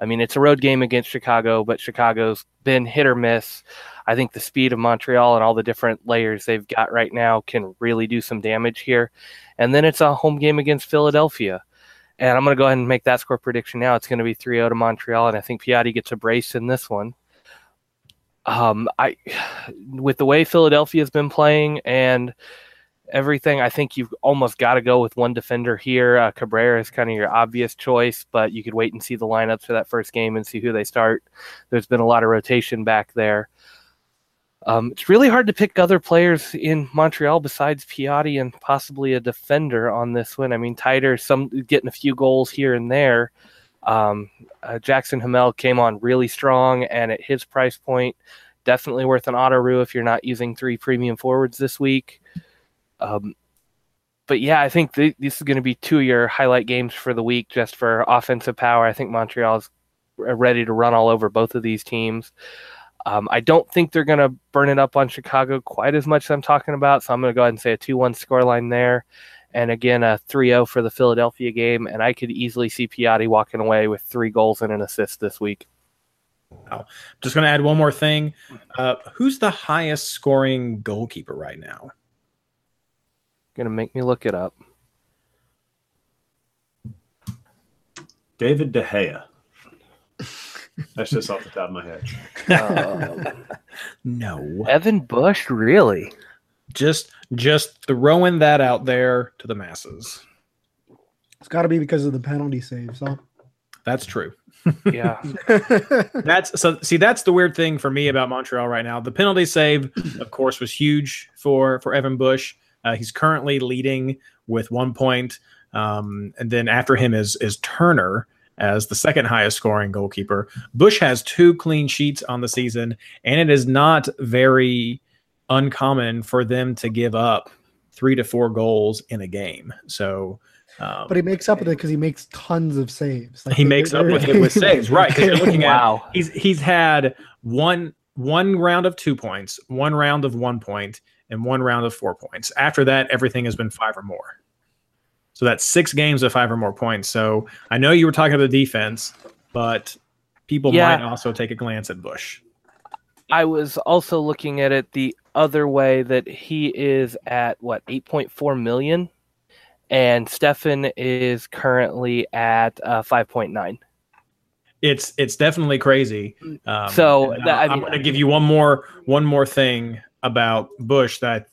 I mean, it's a road game against Chicago, but Chicago's been hit or miss. I think the speed of Montreal and all the different layers they've got right now can really do some damage here. And then it's a home game against Philadelphia. And I'm going to go ahead and make that score prediction now. It's going to be 3 0 to Montreal, and I think Piatti gets a brace in this one. Um, I, with the way Philadelphia's been playing and everything, I think you've almost got to go with one defender here. Uh, Cabrera is kind of your obvious choice, but you could wait and see the lineups for that first game and see who they start. There's been a lot of rotation back there. Um, it's really hard to pick other players in Montreal besides Piatti and possibly a defender on this one. I mean, Taider, some getting a few goals here and there. Um, uh, Jackson Hamel came on really strong, and at his price point, definitely worth an auto roo if you're not using three premium forwards this week. Um, but yeah, I think th- this is going to be two of your highlight games for the week just for offensive power. I think Montreal is ready to run all over both of these teams. Um, I don't think they're going to burn it up on Chicago quite as much as I'm talking about. So I'm going to go ahead and say a 2 1 scoreline there. And again, a 3 0 for the Philadelphia game. And I could easily see Piatti walking away with three goals and an assist this week. Just going to add one more thing. Uh, who's the highest scoring goalkeeper right now? Gonna make me look it up. David De Gea. That's just off the top of my head. Um, No. Evan Bush, really? Just just throwing that out there to the masses. It's got to be because of the penalty saves. Huh? That's true. Yeah. That's so see that's the weird thing for me about Montreal right now. The penalty save, of course, was huge for for Evan Bush. Uh, he's currently leading with one point, um, and then after him is is Turner as the second highest scoring goalkeeper. Bush has two clean sheets on the season, and it is not very uncommon for them to give up three to four goals in a game. So. Um, but he makes up with it because he makes tons of saves. Like, he makes up with it with saves, right? 'cause you're looking at wow. he's he's had one one round of two points, one round of one point, and one round of four points. After that, everything has been five or more. So that's six games of five or more points. So I know you were talking about the defense, but people Yeah. might also take a glance at Bush. I was also looking at it the other way that he is at what 8.4 million, and Steffen is currently at uh, 5.9. It's it's definitely crazy. Um, So, that- I I'm mean- going to give you one more one more thing about Bush that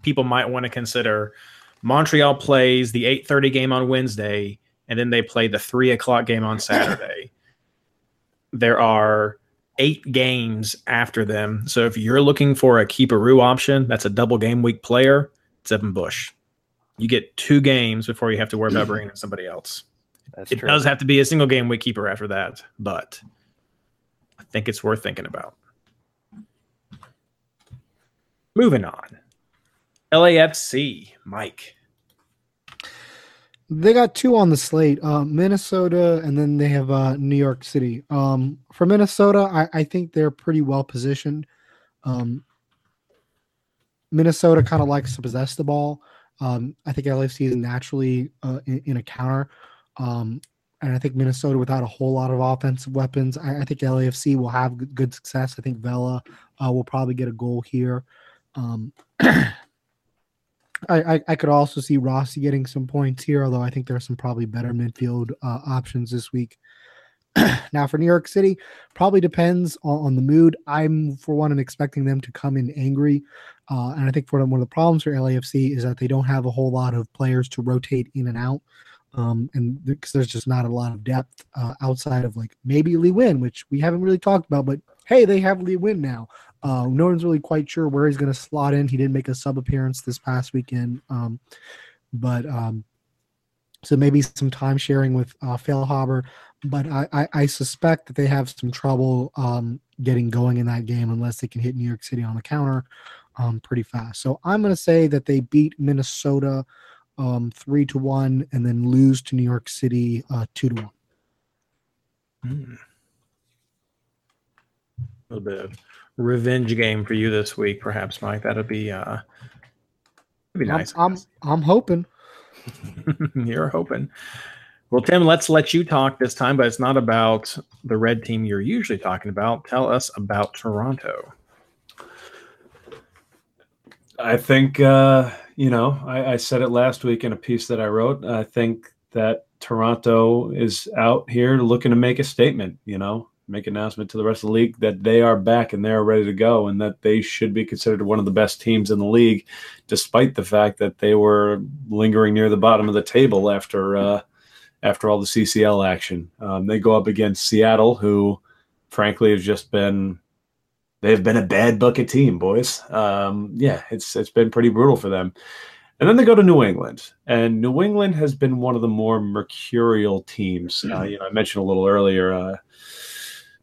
people might want to consider. Montreal plays the 8:30 game on Wednesday, and then they play the three o'clock game on Saturday. there are eight games after them. So if you're looking for a keeperoo option, that's a double game week player. It's Evan Bush. You get two games before you have to worry about bringing in somebody else. That's It true. does have to be a single game week keeper after that, but I think it's worth thinking about. Moving on. LAFC, Mike. They got two on the slate, uh, Minnesota, and then they have uh, New York City. Um, for Minnesota, I, I think they're pretty well positioned. Um, Minnesota kind of likes to possess the ball. Um, I think LAFC is naturally uh, in, in a counter. Um, and I think Minnesota, without a whole lot of offensive weapons, I, I think LAFC will have good, success. I think Vela uh, will probably get a goal here. I, I, I could also see Rossi getting some points here, although I think there are some probably better midfield uh, options this week. now for New York City, probably depends on, on the mood. I'm for one am expecting them to come in angry, uh, and I think for one of the problems for LAFC is that they don't have a whole lot of players to rotate in and out, um, and because there's just not a lot of depth uh, outside of like maybe Lee Nguyen, which we haven't really talked about, but hey, they have Lee Nguyen now. Uh, no one's really quite sure where he's going to slot in. He didn't make a sub appearance this past weekend, um, but um, so maybe some time sharing with uh, Feilhaber. But I, I, I suspect that they have some trouble um, getting going in that game unless they can hit New York City on the counter um, pretty fast. So I'm going to say that they beat Minnesota um, three to one and then lose to New York City uh, two to one. Hmm. A little bit revenge game for you this week, perhaps, Mike. That'd be uh that'd be I'm, nice. I'm I'm hoping. you're hoping. Well, Tim, let's let you talk this time, but it's not about the red team you're usually talking about. Tell us about Toronto. I think uh, you know I, I said it last week in a piece that I wrote. I think that Toronto is out here looking to make a statement. You know, make announcement to the rest of the league that they are back and they are ready to go, and that they should be considered one of the best teams in the league, despite the fact that they were lingering near the bottom of the table after uh, after all the CCL action. Um, they go up against Seattle, who frankly has just been they've been a bad bucket team, boys. Um, yeah, it's it's been pretty brutal for them. And then they go to New England, and New England has been one of the more mercurial teams. Uh, you know, I mentioned a little earlier. Uh,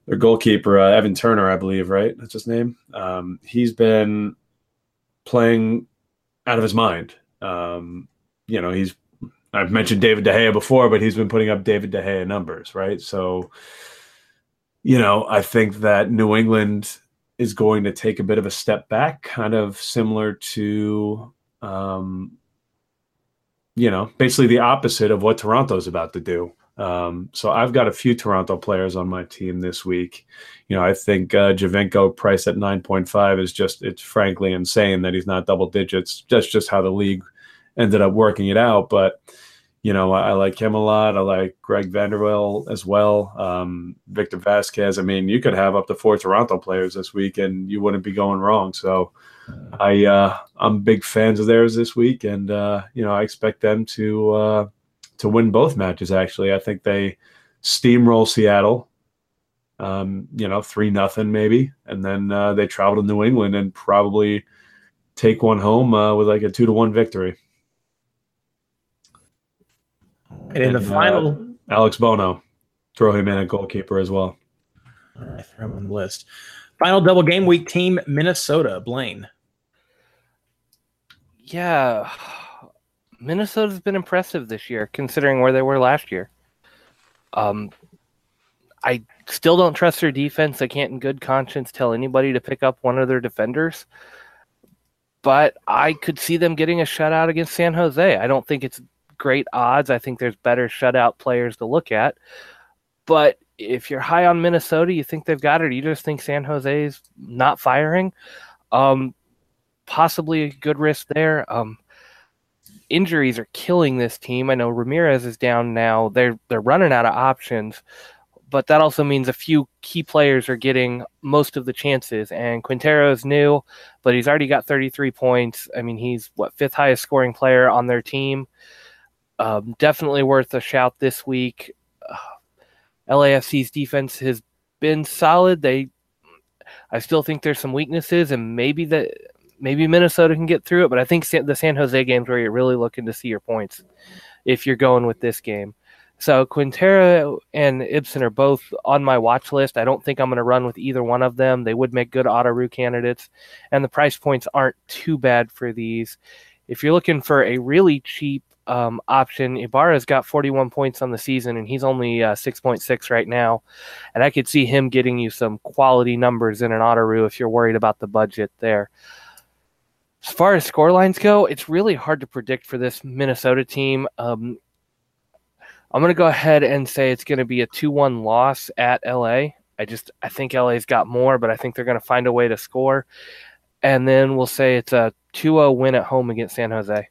their goalkeeper, uh, Evan Turner, I believe, right? That's his name. Um, he's been playing out of his mind. Um, you know, he's I've mentioned David De Gea before, but he's been putting up David De Gea numbers, right? So, you know, I think that New England is going to take a bit of a step back, kind of similar to, um, you know, basically the opposite of what Toronto's about to do. Um, so I've got a few Toronto players on my team this week. You know, I think uh, Giovinco priced at 9.5 is just, it's frankly insane that he's not double digits. That's just how the league ended up working it out. But, you know, I, I like him a lot. I like Greg Van der Wiel as well. Um, Victor Vasquez. I mean, you could have up to four Toronto players this week and you wouldn't be going wrong. So I, uh, I'm big fans of theirs this week. And, uh, you know, I expect them to, uh, to win both matches. Actually, I think they steamroll Seattle, um, you know, three nothing maybe, and then uh, they travel to New England and probably take one home uh, with like a two to one victory. And in the And, uh, final, Alex Bono, throw him in at goalkeeper as well. all right, throw him on the list. Final double game week team Minnesota. Blaine. Yeah, Minnesota's been impressive this year, considering where they were last year. Um, I still don't trust their defense. I can't, in good conscience, tell anybody to pick up one of their defenders. But I could see them getting a shutout against San Jose. I don't think it's great odds. I think there's better shutout players to look at. But if you're high on Minnesota, you think they've got it. You just think San Jose's not firing. Um, possibly a good risk there. Um, injuries are killing this team. I know Ramirez is down now. They're they're running out of options, but that also means a few key players are getting most of the chances. And Quintero is new, but he's already got 33 points. I mean, he's what fifth highest scoring player on their team. Um, definitely worth a shout this week. Uh, LAFC's defense has been solid. They, I still think there's some weaknesses, and maybe that maybe Minnesota can get through it, but I think San, the San Jose games where you're really looking to see your points if you're going with this game. So Quintero and Ibsen are both on my watch list. I don't think I'm going to run with either one of them. They would make good autoroo candidates, and the price points aren't too bad for these. If you're looking for a really cheap um, option, Ibarra's got 41 points on the season, and he's only uh, 6.6 right now. And I could see him getting you some quality numbers in an autoroo if you're worried about the budget there. As far as score lines go, it's really hard to predict for this Minnesota team. Um, I'm going to go ahead and say it's going to be a 2-1 loss at LA. I just I think LA's got more, but I think they're going to find a way to score. And then we'll say it's a 2-0 win at home against San Jose.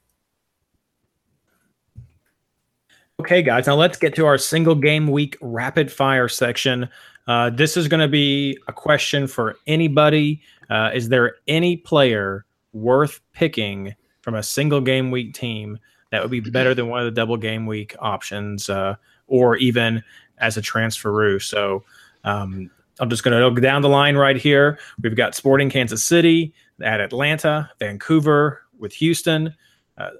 Okay, guys, now let's get to our single game week rapid fire section. Uh, this is going to be a question for anybody. Uh, is there any player worth picking from a single game week team that would be better than one of the double game week options, uh, or even as a transferoo? So um, I'm just going to go down the line right here. We've got Sporting Kansas City at Atlanta, Vancouver with Houston. Uh,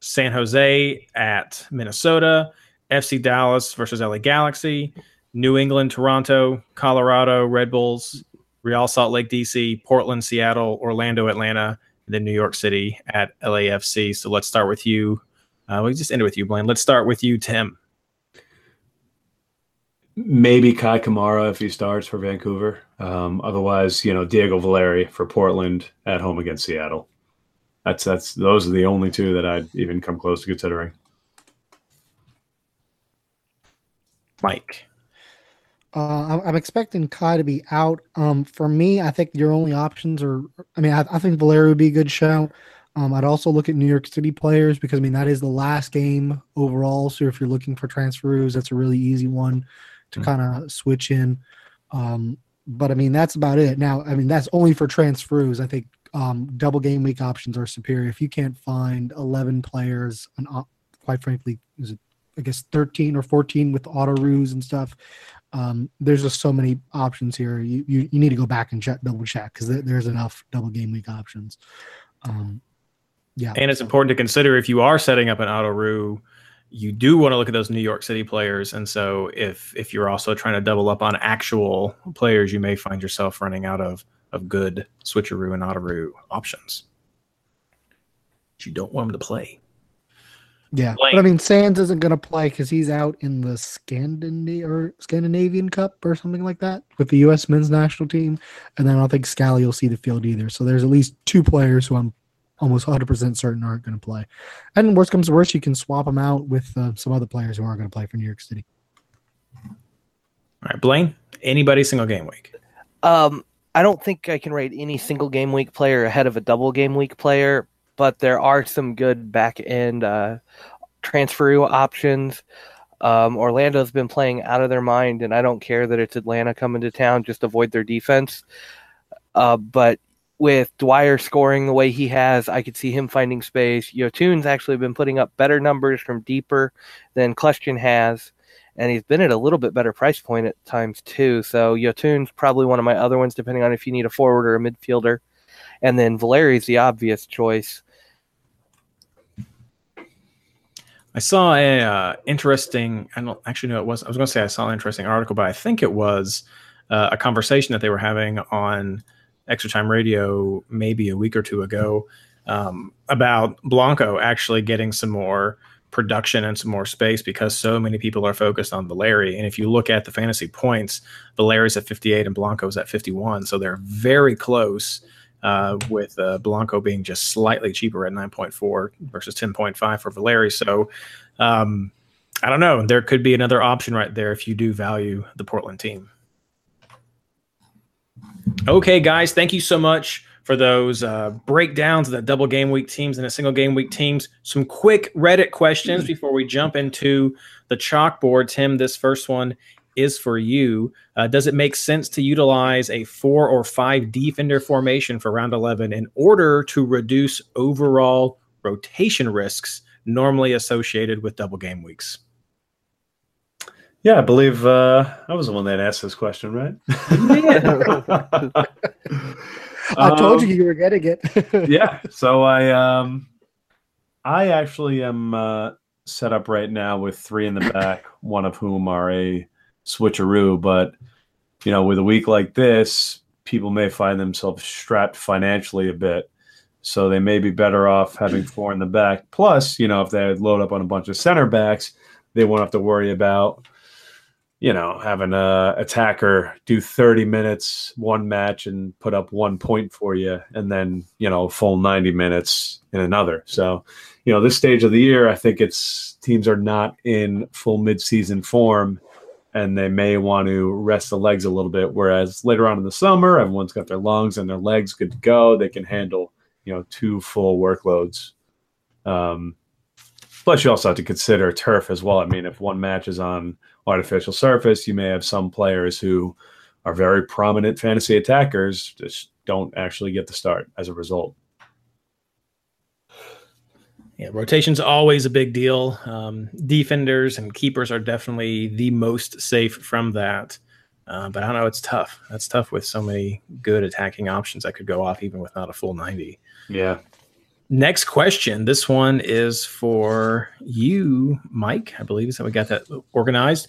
San Jose at Minnesota, FC Dallas versus LA Galaxy, New England, Toronto, Colorado, Red Bulls, Real Salt Lake, DC, Portland, Seattle, Orlando, Atlanta, and then New York City at LAFC. So let's start with you. Uh, we just ended with you, Blaine. Let's start with you, Tim. Maybe Kei Kamara if he starts for Vancouver. Um, otherwise, you know, Diego Valeri for Portland at home against Seattle. That's that's those are the only two that I'd even come close to considering. Mike. Uh, I'm, expecting Kei to be out. Um, for me, I think your only options are. I mean, I, I think Valerio would be a good shout. Um, I'd also look at New York City players because I mean that is the last game overall. So if you're looking for transfers, that's a really easy one to Mhm. kind of switch in. Um, but I mean that's about it. Now, I mean that's only for transfers. I think um, double game week options are superior. If you can't find 11 players, and uh, quite frankly, is it I guess 13 or 14 with autoroos and stuff. Um, there's just so many options here. You, you, you need to go back and check, double check because there, there's enough double game week options. Um, yeah. And it's important to consider if you are setting up an auto roo, you do want to look at those New York City players. And so if if you're also trying to double up on actual players, you may find yourself running out of of good switcheroo and auto roo options. You don't want them to play. Yeah, Blaine. but I mean, Sands isn't going to play because he's out in the Scandinavian or Scandinavian Cup or something like that with the U.S. men's national team, and then I don't think Scally will see the field either. So there's at least two players who I'm almost 100 percent certain aren't going to play. And worst comes to worst, you can swap them out with uh, some other players who aren't going to play for New York City. All right, Blaine. Anybody single game week? Um, I don't think I can rate any single game week player ahead of a double game week player, but there are some good back end uh, transfer options. Um, Orlando's been playing out of their mind, and I don't care that it's Atlanta coming to town. Just avoid their defense. Uh, but with Dwyer scoring the way he has, I could see him finding space. Yotun's actually been putting up better numbers from deeper than Question has, and he's been at a little bit better price point at times too. So Yotun's probably one of my other ones, depending on if you need a forward or a midfielder. And then Valeri's the obvious choice. I saw a uh, interesting. I don't actually know it was. I was going to say I saw an interesting article, but I think it was uh, a conversation that they were having on Extra Time Radio maybe a week or two ago um, about Blanco actually getting some more production and some more space because so many people are focused on Valeri. And if you look at the fantasy points, Valeri's at 58 and Blanco's at 51, so they're very close. Uh, with uh, Blanco being just slightly cheaper at 9.4 versus 10.5 for Valeri. So um, I don't know. There could be another option right there if you do value the Portland team. Okay, guys, thank you so much for those uh, breakdowns of the double game week teams and the single game week teams. Some quick Reddit questions before we jump into the chalkboard. Tim, this first one is for you. Uh, does it make sense to utilize a four or five defender formation for round 11 in order to reduce overall rotation risks normally associated with double game weeks? Yeah, I believe uh, I was the one that asked this question, right? I told you Um, you were getting it. yeah. So I um I actually am uh, set up right now with three in the back, one of whom are a switcheroo. But you know, with a week like this, people may find themselves strapped financially a bit. So they may be better off having four in the back. Plus, you know, if they load up on a bunch of center backs, they won't have to worry about, you know, having a attacker do 30 minutes one match and put up one point for you, and then you know, full 90 minutes in another. So, you know, this stage of the year, I think it's teams are not in full midseason form, and they may want to rest the legs a little bit. Whereas later on in the summer, everyone's got their lungs and their legs good to go. They can handle, you know, two full workloads. Um, plus, you also have to consider turf as well. I mean, if one match is on artificial surface, you may have some players who are very prominent fantasy attackers just don't actually get the start as a result. Yeah, rotation's always a big deal. Um, defenders and keepers are definitely the most safe from that. Uh, but I don't know, it's tough. That's tough with so many good attacking options that could go off even with not a full 90. Yeah. Next question. This one is for you, Mike. I believe is how we got that organized.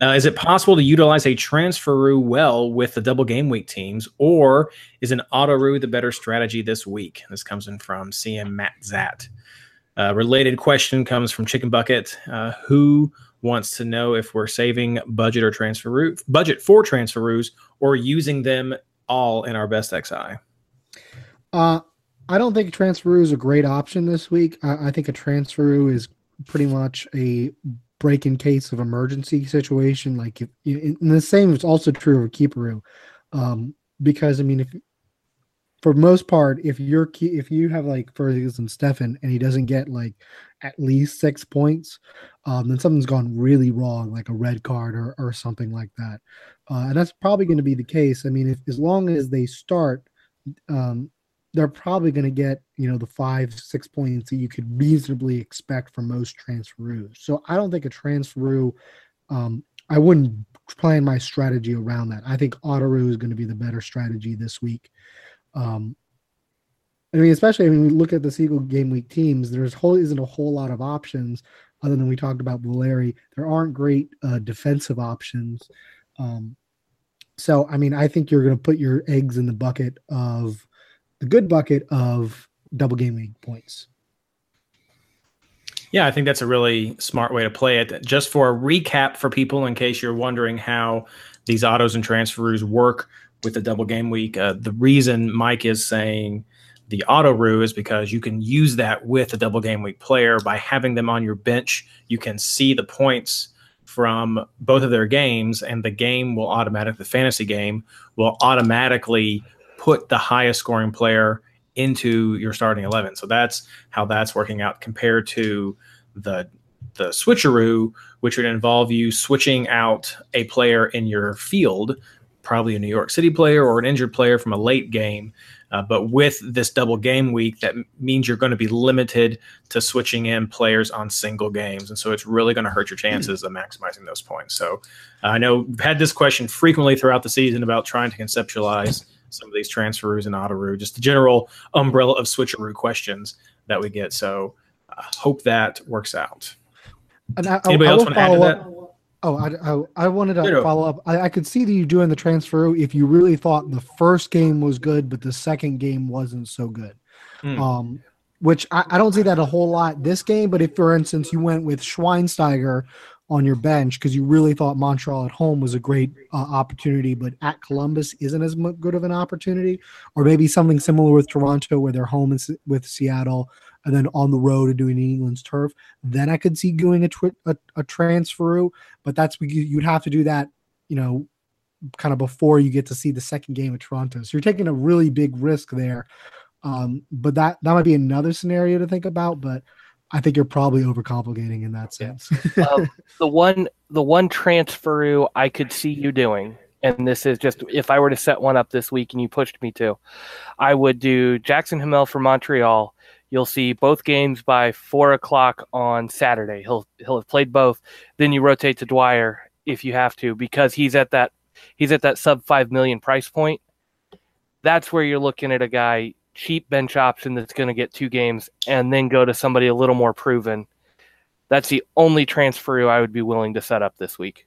Uh, is it possible to utilize a transferoo well with the double game week teams, or is an autoroo the better strategy this week? This comes in from CM Matt Zat. Uh, related question comes from Chicken Bucket, uh, who wants to know if we're saving budget or transfer budget for transferoos or using them all in our best XI. Uh, I don't think transferoo is a great option this week. I, I think a transferoo is pretty much a break in case of emergency situation. Like if and the same is also true of keeperoo, um, because I mean if for most part, if you're key, if you have like for instance Steffen and he doesn't get like at least six points, um, then something's gone really wrong, like a red card or or something like that, uh, and that's probably going to be the case. I mean, if as long as they start, um, they're probably going to get you know the five six points that you could reasonably expect from most transferoos. So I don't think a transferoo. Um, I wouldn't plan my strategy around that. I think Autoroo is going to be the better strategy this week. Um, I mean, especially when we look at the single game week teams, there's whole isn't a whole lot of options other than we talked about Valeri. There aren't great uh, defensive options. Um, so, I mean, I think you're going to put your eggs in the bucket of the good bucket of double game week points. Yeah, I think that's a really smart way to play it. Just for a recap for people, in case you're wondering how these autos and transfers work with the double game week, uh, the reason Mike is saying the auto roo is because you can use that with a double game week player by having them on your bench. You can see the points from both of their games, and the game will automatically, the fantasy game will automatically put the highest scoring player into your starting 11. So that's how that's working out compared to the the switcheroo, which would involve you switching out a player in your field, probably a New York City player or an injured player from a late game. Uh, but with this double game week, that means you're going to be limited to switching in players on single games. And so it's really going to hurt your chances of maximizing those points. So uh, I know we've had this question frequently throughout the season about trying to conceptualize some of these transferoos and autoroo, just the general umbrella of switcheroo questions that we get. So I hope that works out. And I, Anybody I else will want to add to follow that? up. Oh, I, I, I wanted to No, no. follow up. I, I could see that you doing the transfer if you really thought the first game was good, but the second game wasn't so good. Hmm. Um, which I, I don't see that a whole lot this game. But if, for instance, you went with Schweinsteiger on your bench because you really thought Montreal at home was a great uh, opportunity, but at Columbus isn't as good of an opportunity, or maybe something similar with Toronto where they're home is- with Seattle and then on the road and doing England's turf, then I could see doing a twi- a, a transfer. But that's you- you'd have to do that, you know, kind of before you get to see the second game of Toronto. So you're taking a really big risk there. Um, but that that might be another scenario to think about. But I think you're probably overcomplicating in that sense. Um, the one the one transfer I could see you doing, and this is just if I were to set one up this week and you pushed me to, I would do Jackson Hamel for Montreal. You'll see both games by four o'clock on Saturday. He'll he'll have played both. Then you rotate to Dwyer if you have to because he's at that he's at that sub five million price point. That's where you're looking at a guy cheap bench option that's going to get two games and then go to somebody a little more proven. That's the only transfer I would be willing to set up this week.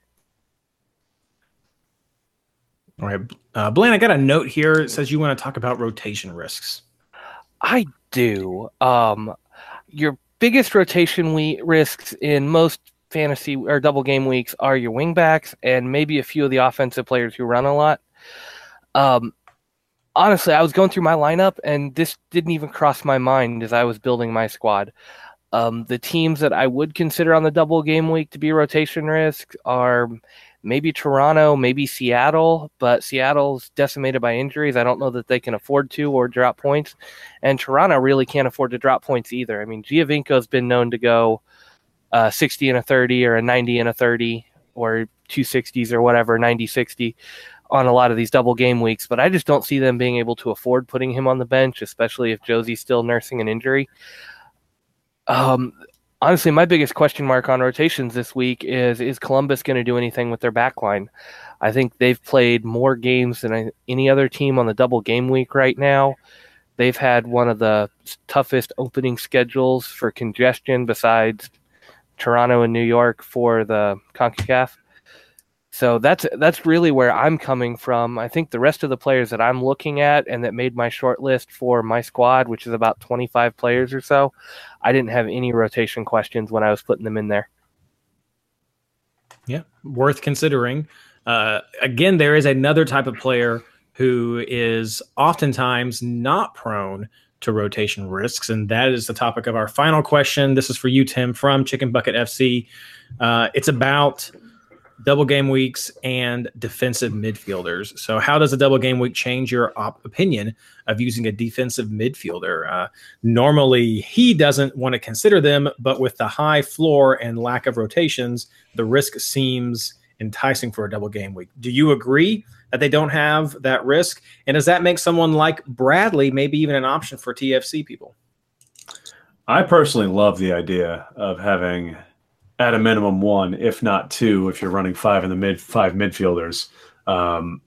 All right. Uh, Blaine, I got a note here. It says you want to talk about rotation risks. I do. Um, your biggest rotation we- risks in most fantasy or double game weeks are your wingbacks and maybe a few of the offensive players who run a lot. Um, honestly, I was going through my lineup and this didn't even cross my mind as I was building my squad. Um, the teams that I would consider on the double game week to be rotation risk are maybe Toronto, maybe Seattle, but Seattle's decimated by injuries. I don't know that they can afford to or drop points. And Toronto really can't afford to drop points either. I mean, Giovinco's been known to go uh, 60 and a 30 or a 90 and a 30 or 260s or whatever, 90 60 on a lot of these double game weeks, but I just don't see them being able to afford putting him on the bench, especially if Jozy's still nursing an injury. Um, honestly, my biggest question mark on rotations this week is is Columbus going to do anything with their backline? I think they've played more games than any other team on the double game week right now. They've had one of the toughest opening schedules for congestion besides Toronto and New York for the CONCACAF. So that's that's really where I'm coming from. I think the rest of the players that I'm looking at and that made my short list for my squad, which is about 25 players or so, I didn't have any rotation questions when I was putting them in there. Yeah, worth considering. Uh, again, there is another type of player who is oftentimes not prone to rotation risks, and that is the topic of our final question. This is for you, Tim, from Chicken Bucket FC. Uh, it's about double game weeks and defensive midfielders. So, how does a double game week change your op- opinion of using a defensive midfielder? Uh, normally, he doesn't want to consider them, but with the high floor and lack of rotations, the risk seems enticing for a double game week. Do you agree that they don't have that risk? And does that make someone like Bradley maybe even an option for TFC people? I personally love the idea of having at a minimum one, if not two, if you're running five in the mid five midfielders. Um,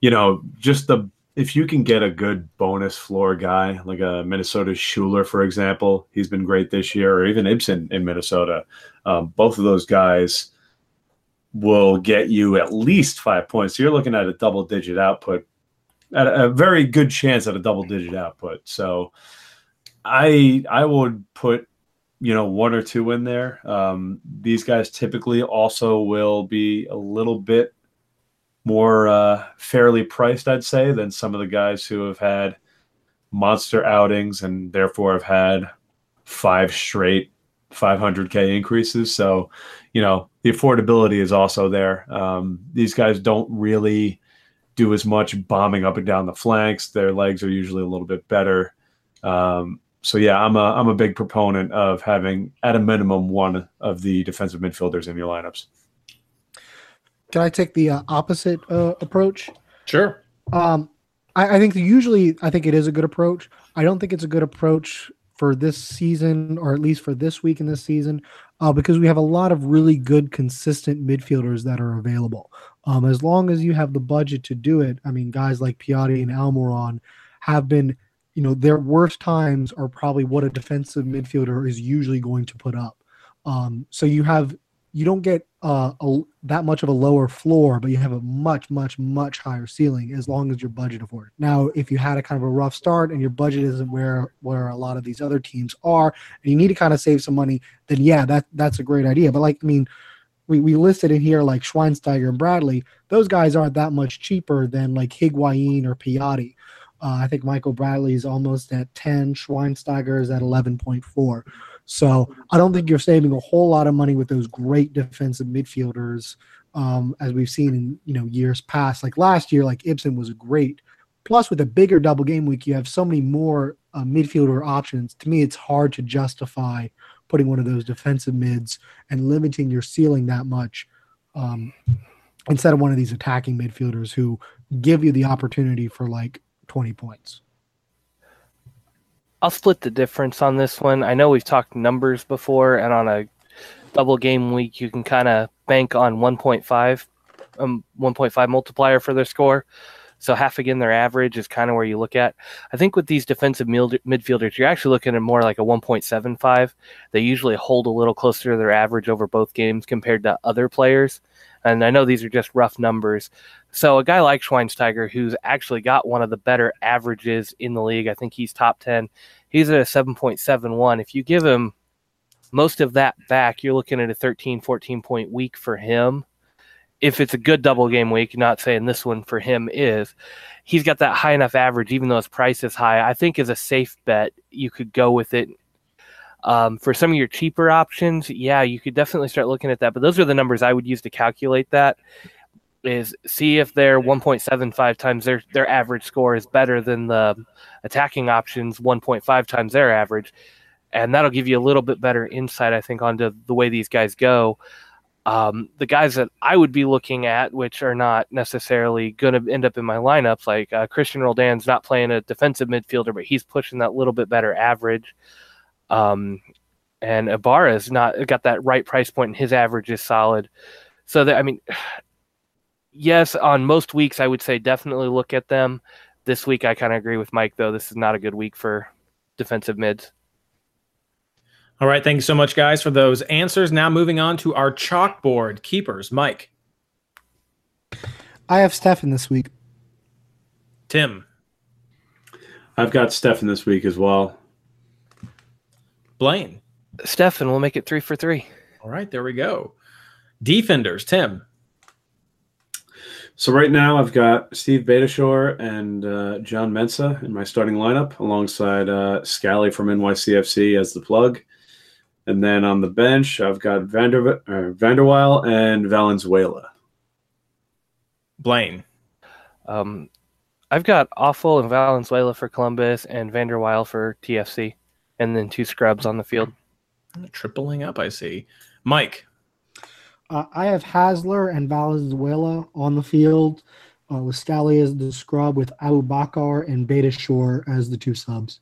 you know, just the if you can get a good bonus floor guy like a Minnesota Schuler, for example, he's been great this year, or even Ibson in Minnesota. Um, both of those guys will get you at least five points. So you're looking at a double digit output, at a, very good chance at a double digit output. So I I would put you know one or two in there. Um, these guys typically also will be a little bit more uh, fairly priced, I'd say, than some of the guys who have had monster outings and therefore have had five straight 500k increases. So, you know, the affordability is also there. Um, these guys don't really do as much bombing up and down the flanks. Their legs are usually a little bit better. Um, so yeah, I'm a I'm a big proponent of having at a minimum one of the defensive midfielders in your lineups. Can I take the uh, opposite uh, approach? Sure. Um, I, I think that usually I think it is a good approach. I don't think it's a good approach for this season, or at least for this week in this season, uh, because we have a lot of really good, consistent midfielders that are available. Um, as long as you have the budget to do it, I mean, guys like Piatti and Almiron have been, you know, their worst times are probably what a defensive midfielder is usually going to put up. Um, so you have you don't get uh, a, that much of a lower floor, but you have a much, much, much higher ceiling as long as your budget affords. Now, if you had a kind of a rough start and your budget isn't where where a lot of these other teams are, and you need to kind of save some money, then yeah, that that's a great idea. But like, I mean, we, we listed in here like Schweinsteiger and Bradley. Those guys aren't that much cheaper than like Higuain or Piatti. Uh, I think Michael Bradley is almost at 10. Schweinsteiger is at 11.4. So I don't think you're saving a whole lot of money with those great defensive midfielders, um, as we've seen in you know years past. Like last year, like Ibson was great. Plus, with a bigger double game week, you have so many more uh, midfielder options. To me, it's hard to justify putting one of those defensive mids and limiting your ceiling that much um, instead of one of these attacking midfielders who give you the opportunity for like 20 points. I'll split the difference on this one. I know we've talked numbers before, and on a double game week, you can kind of bank on 1.5, um, 1.5 multiplier for their score. So half again their average is kind of where you look at. I think with these defensive midfielders, you're actually looking at more like a 1.75. They usually hold a little closer to their average over both games compared to other players. And I know these are just rough numbers. So a guy like Schweinsteiger, who's actually got one of the better averages in the league, I think he's top 10. He's at a 7.71. If you give him most of that back, you're looking at a 13, 14 point week for him. If it's a good double game week, not saying this one for him is, he's got that high enough average, even though his price is high. I think is a safe bet, you could go with it um, for some of your cheaper options, yeah, you could definitely start looking at that. But those are the numbers I would use to calculate that. Is see if their 1.75 times their their average score is better than the attacking options 1.5 times their average, and that'll give you a little bit better insight, I think, onto the way these guys go. Um, the guys that I would be looking at, which are not necessarily going to end up in my lineups, like uh, Cristian Roldan's not playing a defensive midfielder, but he's pushing that little bit better average. Um, and Ibarra's not got that right price point, and his average is solid. So that I mean, yes, on most weeks I would say definitely look at them. This week I kind of agree with Mike though. This is not a good week for defensive mids. All right, thank you so much, guys, for those answers. Now moving on to our chalkboard keepers, Mike. I have Steffen this week. Tim. I've got Steffen this week as well. Blaine. Steffen we'll make it three for three. All right, there we go. Defenders, Tim. So right now I've got Steve Beitashour and uh, John Mensah in my starting lineup, alongside uh, Scally from NYCFC as the plug. And then on the bench, I've got Vander uh, Van der Wiel and Valenzuela. Blaine. Um, I've got Afful and Valenzuela for Columbus and Van der Wiel for TFC and then two scrubs on the field. Tripling up, I see. Mike. Uh, I have Hasler and Valenzuela on the field, uh, with Scally as the scrub, with Aboubakar and Beitashour as the two subs.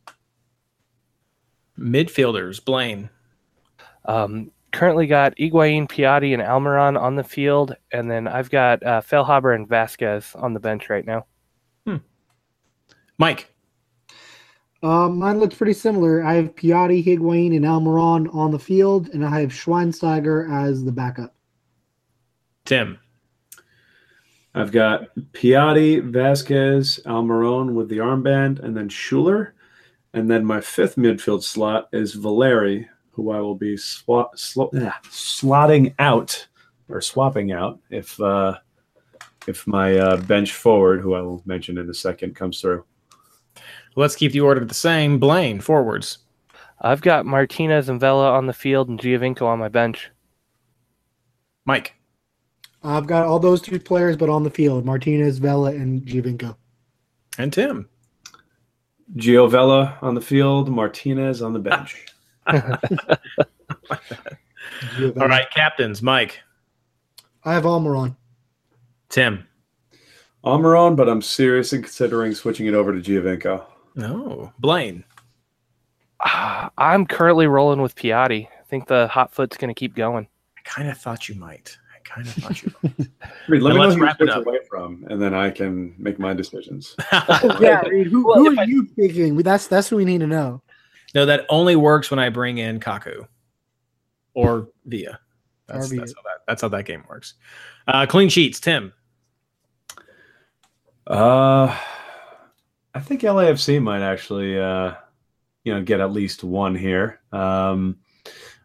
Midfielders, Blaine. Um, currently got Higuain, Piatti, and Almiron on the field, and then I've got uh, Feilhaber and Vasquez on the bench right now. Hmm. Mike. Um, mine looks pretty similar. I have Piatti, Higuain, and Almiron on the field, and I have Schweinsteiger as the backup. Tim. I've got Piatti, Vasquez, Almiron with the armband, and then Schuler. And then my fifth midfield slot is Valeri, who I will be swat, sl- ah, slotting out or swapping out if uh, if my uh, bench forward, who I will mention in a second, comes through. Let's keep the order the same. Blaine, forwards. I've got Martinez and Vela on the field and Giovinco on my bench. Mike. I've got all those three players, but on the field: Martinez, Vela, and Giovinco. And Tim. Gio Vela on the field, Martinez on the bench. All right, captains. Mike. I have Almiron. Tim. Almiron, but I'm seriously considering switching it over to Giovinco. No. Blaine. Ah, I'm currently rolling with Piatti. I think the hot foot's going to keep going. I kind of thought you might. I kind of thought you might. Reed, let Then me know let's who you wrap it switch up. away from, and then I can make my decisions. yeah, Reed, who, Well, who are I- you picking? That's that's what we need to know. no, that only works when I bring in Kaku or Via. That's, that's, how, that, that's how that game works. Uh, clean sheets. Tim. Uh, I think LAFC might actually, uh, you know, get at least one here. Um,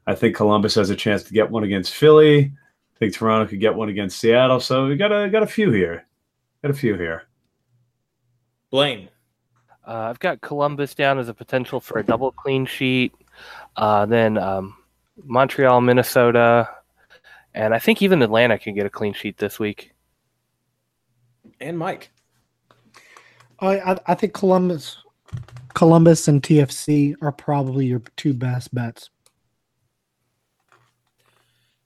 I think Columbus has a chance to get one against Philly. I think Toronto could get one against Seattle. So we got a got a few here. Got a few here. Blaine. Uh, I've got Columbus down as a potential for a double clean sheet. Uh, then um, Montreal, Minnesota, and I think even Atlanta can get a clean sheet this week. And Mike. I, I think Columbus, Columbus and TFC are probably your two best bets.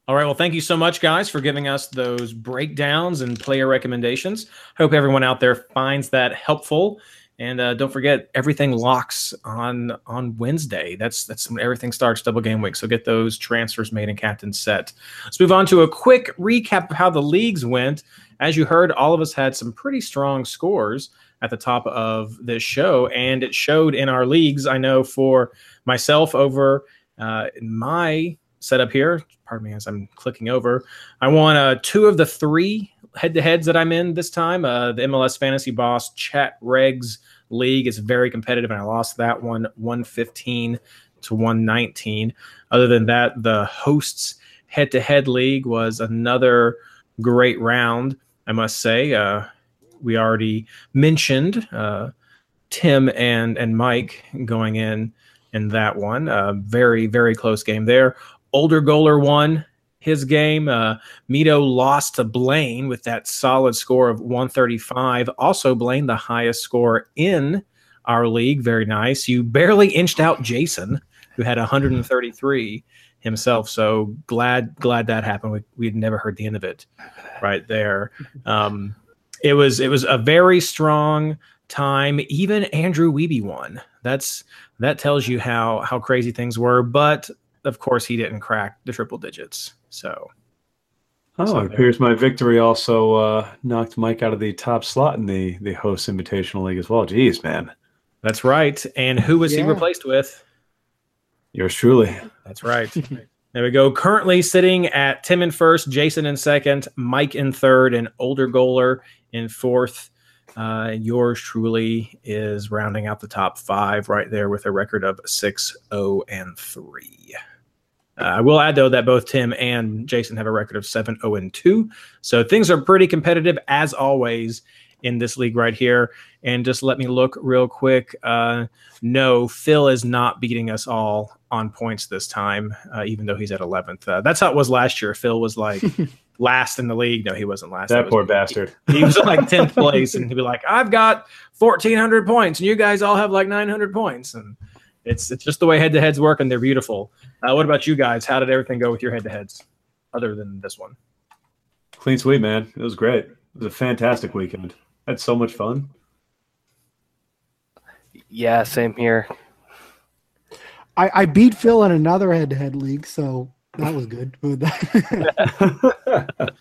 All right. Well, thank you so much, guys, for giving us those breakdowns and player recommendations. Hope everyone out there finds that helpful. And uh, don't forget, everything locks on on Wednesday. That's that's when everything starts double game week. So get those transfers made and captain set. Let's move on to a quick recap of how the leagues went. As you heard, all of us had some pretty strong scores at the top of this show, and it showed in our leagues. I know for myself over uh, my setup here. Pardon me as I'm clicking over. I won uh, two of the three head to heads that I'm in this time. Uh, the MLS Fantasy Boss Chat Regs League is very competitive, and I lost that one 115 to 119. Other than that, the hosts head to head league was another great round, I must say. Uh, we already mentioned uh, Tim and, and Mike going in in that one. Uh, very, very close game there. Older Goaler won his game. Uh, Mito lost to Blaine with that solid score of 135. Also, Blaine, the highest score in our league. Very nice. You barely inched out Jason, who had 133 himself. So glad, glad that happened. We we had never heard the end of it, right there. Um, it was it was a very strong time. Even Andrew Weeby won. That's that tells you how how crazy things were. But of course, he didn't crack the triple digits. So Oh, So it there. appears my victory also uh, knocked Mike out of the top slot in the the host invitational league as well. Jeez, man, that's right. And who was he replaced with? yours truly. That's right. there we go. Currently sitting at Tim in first, Jason in second, Mike in third, and Older Goaler in fourth. Uh, yours truly is rounding out the top five right there with a record of 6 0 and 3. Uh, I will add, though, that both Tim and Jason have a record of 7 0 and 2. So things are pretty competitive, as always, in this league right here. And just let me look real quick. Uh, no, Phil is not beating us all on points this time, uh, even though he's at 11th. Uh, that's how it was last year. Phil was like last in the league. No, he wasn't last. That was- poor bastard. He was like 10th place, and he'd be like, I've got 1,400 points, and you guys all have like 900 points. And it's, it's just the way head to heads work, and they're beautiful. Uh, what about you guys? How did everything go with your head to heads, other than this one? Clean sweep, man. It was great. It was a fantastic weekend. had so much fun. Yeah, same here. I, I beat Phil in another head-to-head league, so that was good.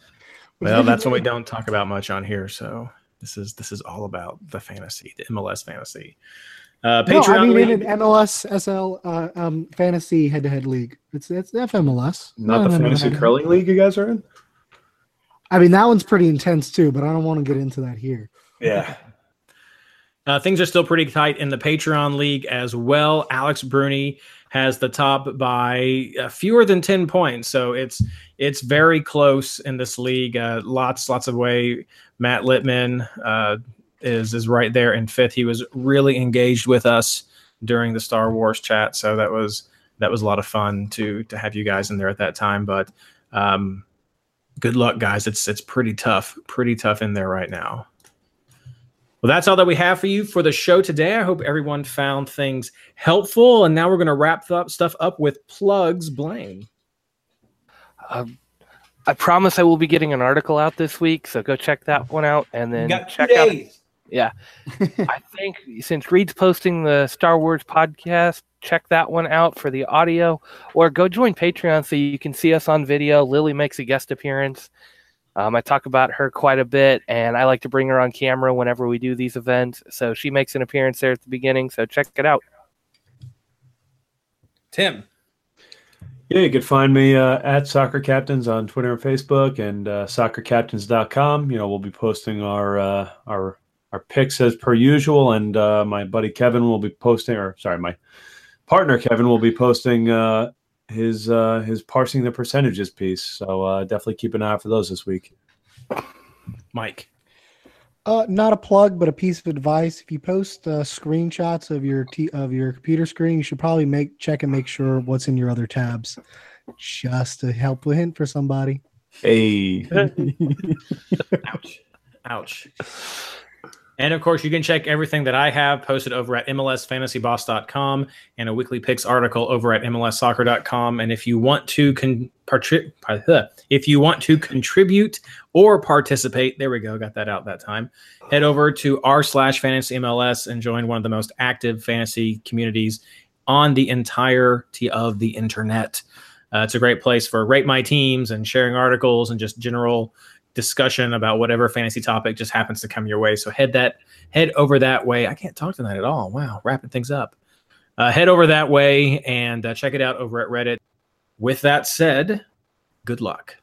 Well, that's what we don't talk about much on here. So this is this is all about the fantasy, the MLS fantasy. Uh, No, Patreon I mean league. in an MLS SL uh, um, fantasy head-to-head league. It's it's FMLS. Not No, the no, no, fantasy no. curling league you guys are in. I mean that one's pretty intense too, but I don't want to get into that here. Yeah. Uh, things are still pretty tight in the Patreon league as well. Alex Bruni has the top by uh, fewer than ten points, so it's it's very close in this league. Uh, lots lots of way. Matt Littman uh, is is right there in fifth. He was really engaged with us during the Star Wars chat. So that was that was a lot of fun to to have you guys in there at that time. But um, good luck, guys. It's it's pretty tough, pretty tough in there right now. Well, that's all that we have for you for the show today. I hope everyone found things helpful. And now we're going to wrap up stuff up with plugs. Blaine. Um, I promise I will be getting an article out this week, so go check that one out, and then Got two check out. Yeah, I think since Reed's posting the Star Wars podcast, check that one out for the audio, or go join Patreon so you can see us on video. Lily makes a guest appearance. Um, I talk about her quite a bit, and I like to bring her on camera whenever we do these events. So she makes an appearance there at the beginning. So check it out. Tim. Yeah, you can find me uh, at Soccer Captains on Twitter and Facebook, and uh, soccercaptains.com. You know, we'll be posting our uh, our our picks as per usual, and uh, my buddy Kevin will be posting, or sorry, my partner Kevin will be posting uh, his uh, his parsing the percentages piece. So uh, definitely keep an eye out for those this week. Mike. Uh, not a plug, but a piece of advice. If you post uh, screenshots of your t- of your computer screen, you should probably make check and make sure what's in your other tabs, just to help a hint for somebody. Hey, Ouch. Ouch. And of course, you can check everything that I have posted over at MLSFantasyBoss.com and a weekly picks article over at MLSsoccer.com. And if you want to con- partri- if you want to contribute or participate, there we go, got that out that time. Head over to r slash fantasy MLS and join one of the most active fantasy communities on the entirety of the internet. Uh, it's a great place for rate my teams and sharing articles and just general discussion about whatever fantasy topic just happens to come your way. So head that head over that way. I can't talk tonight at all. Wow, wrapping things up. Uh, head over that way and uh, check it out over at Reddit. With that said, good luck.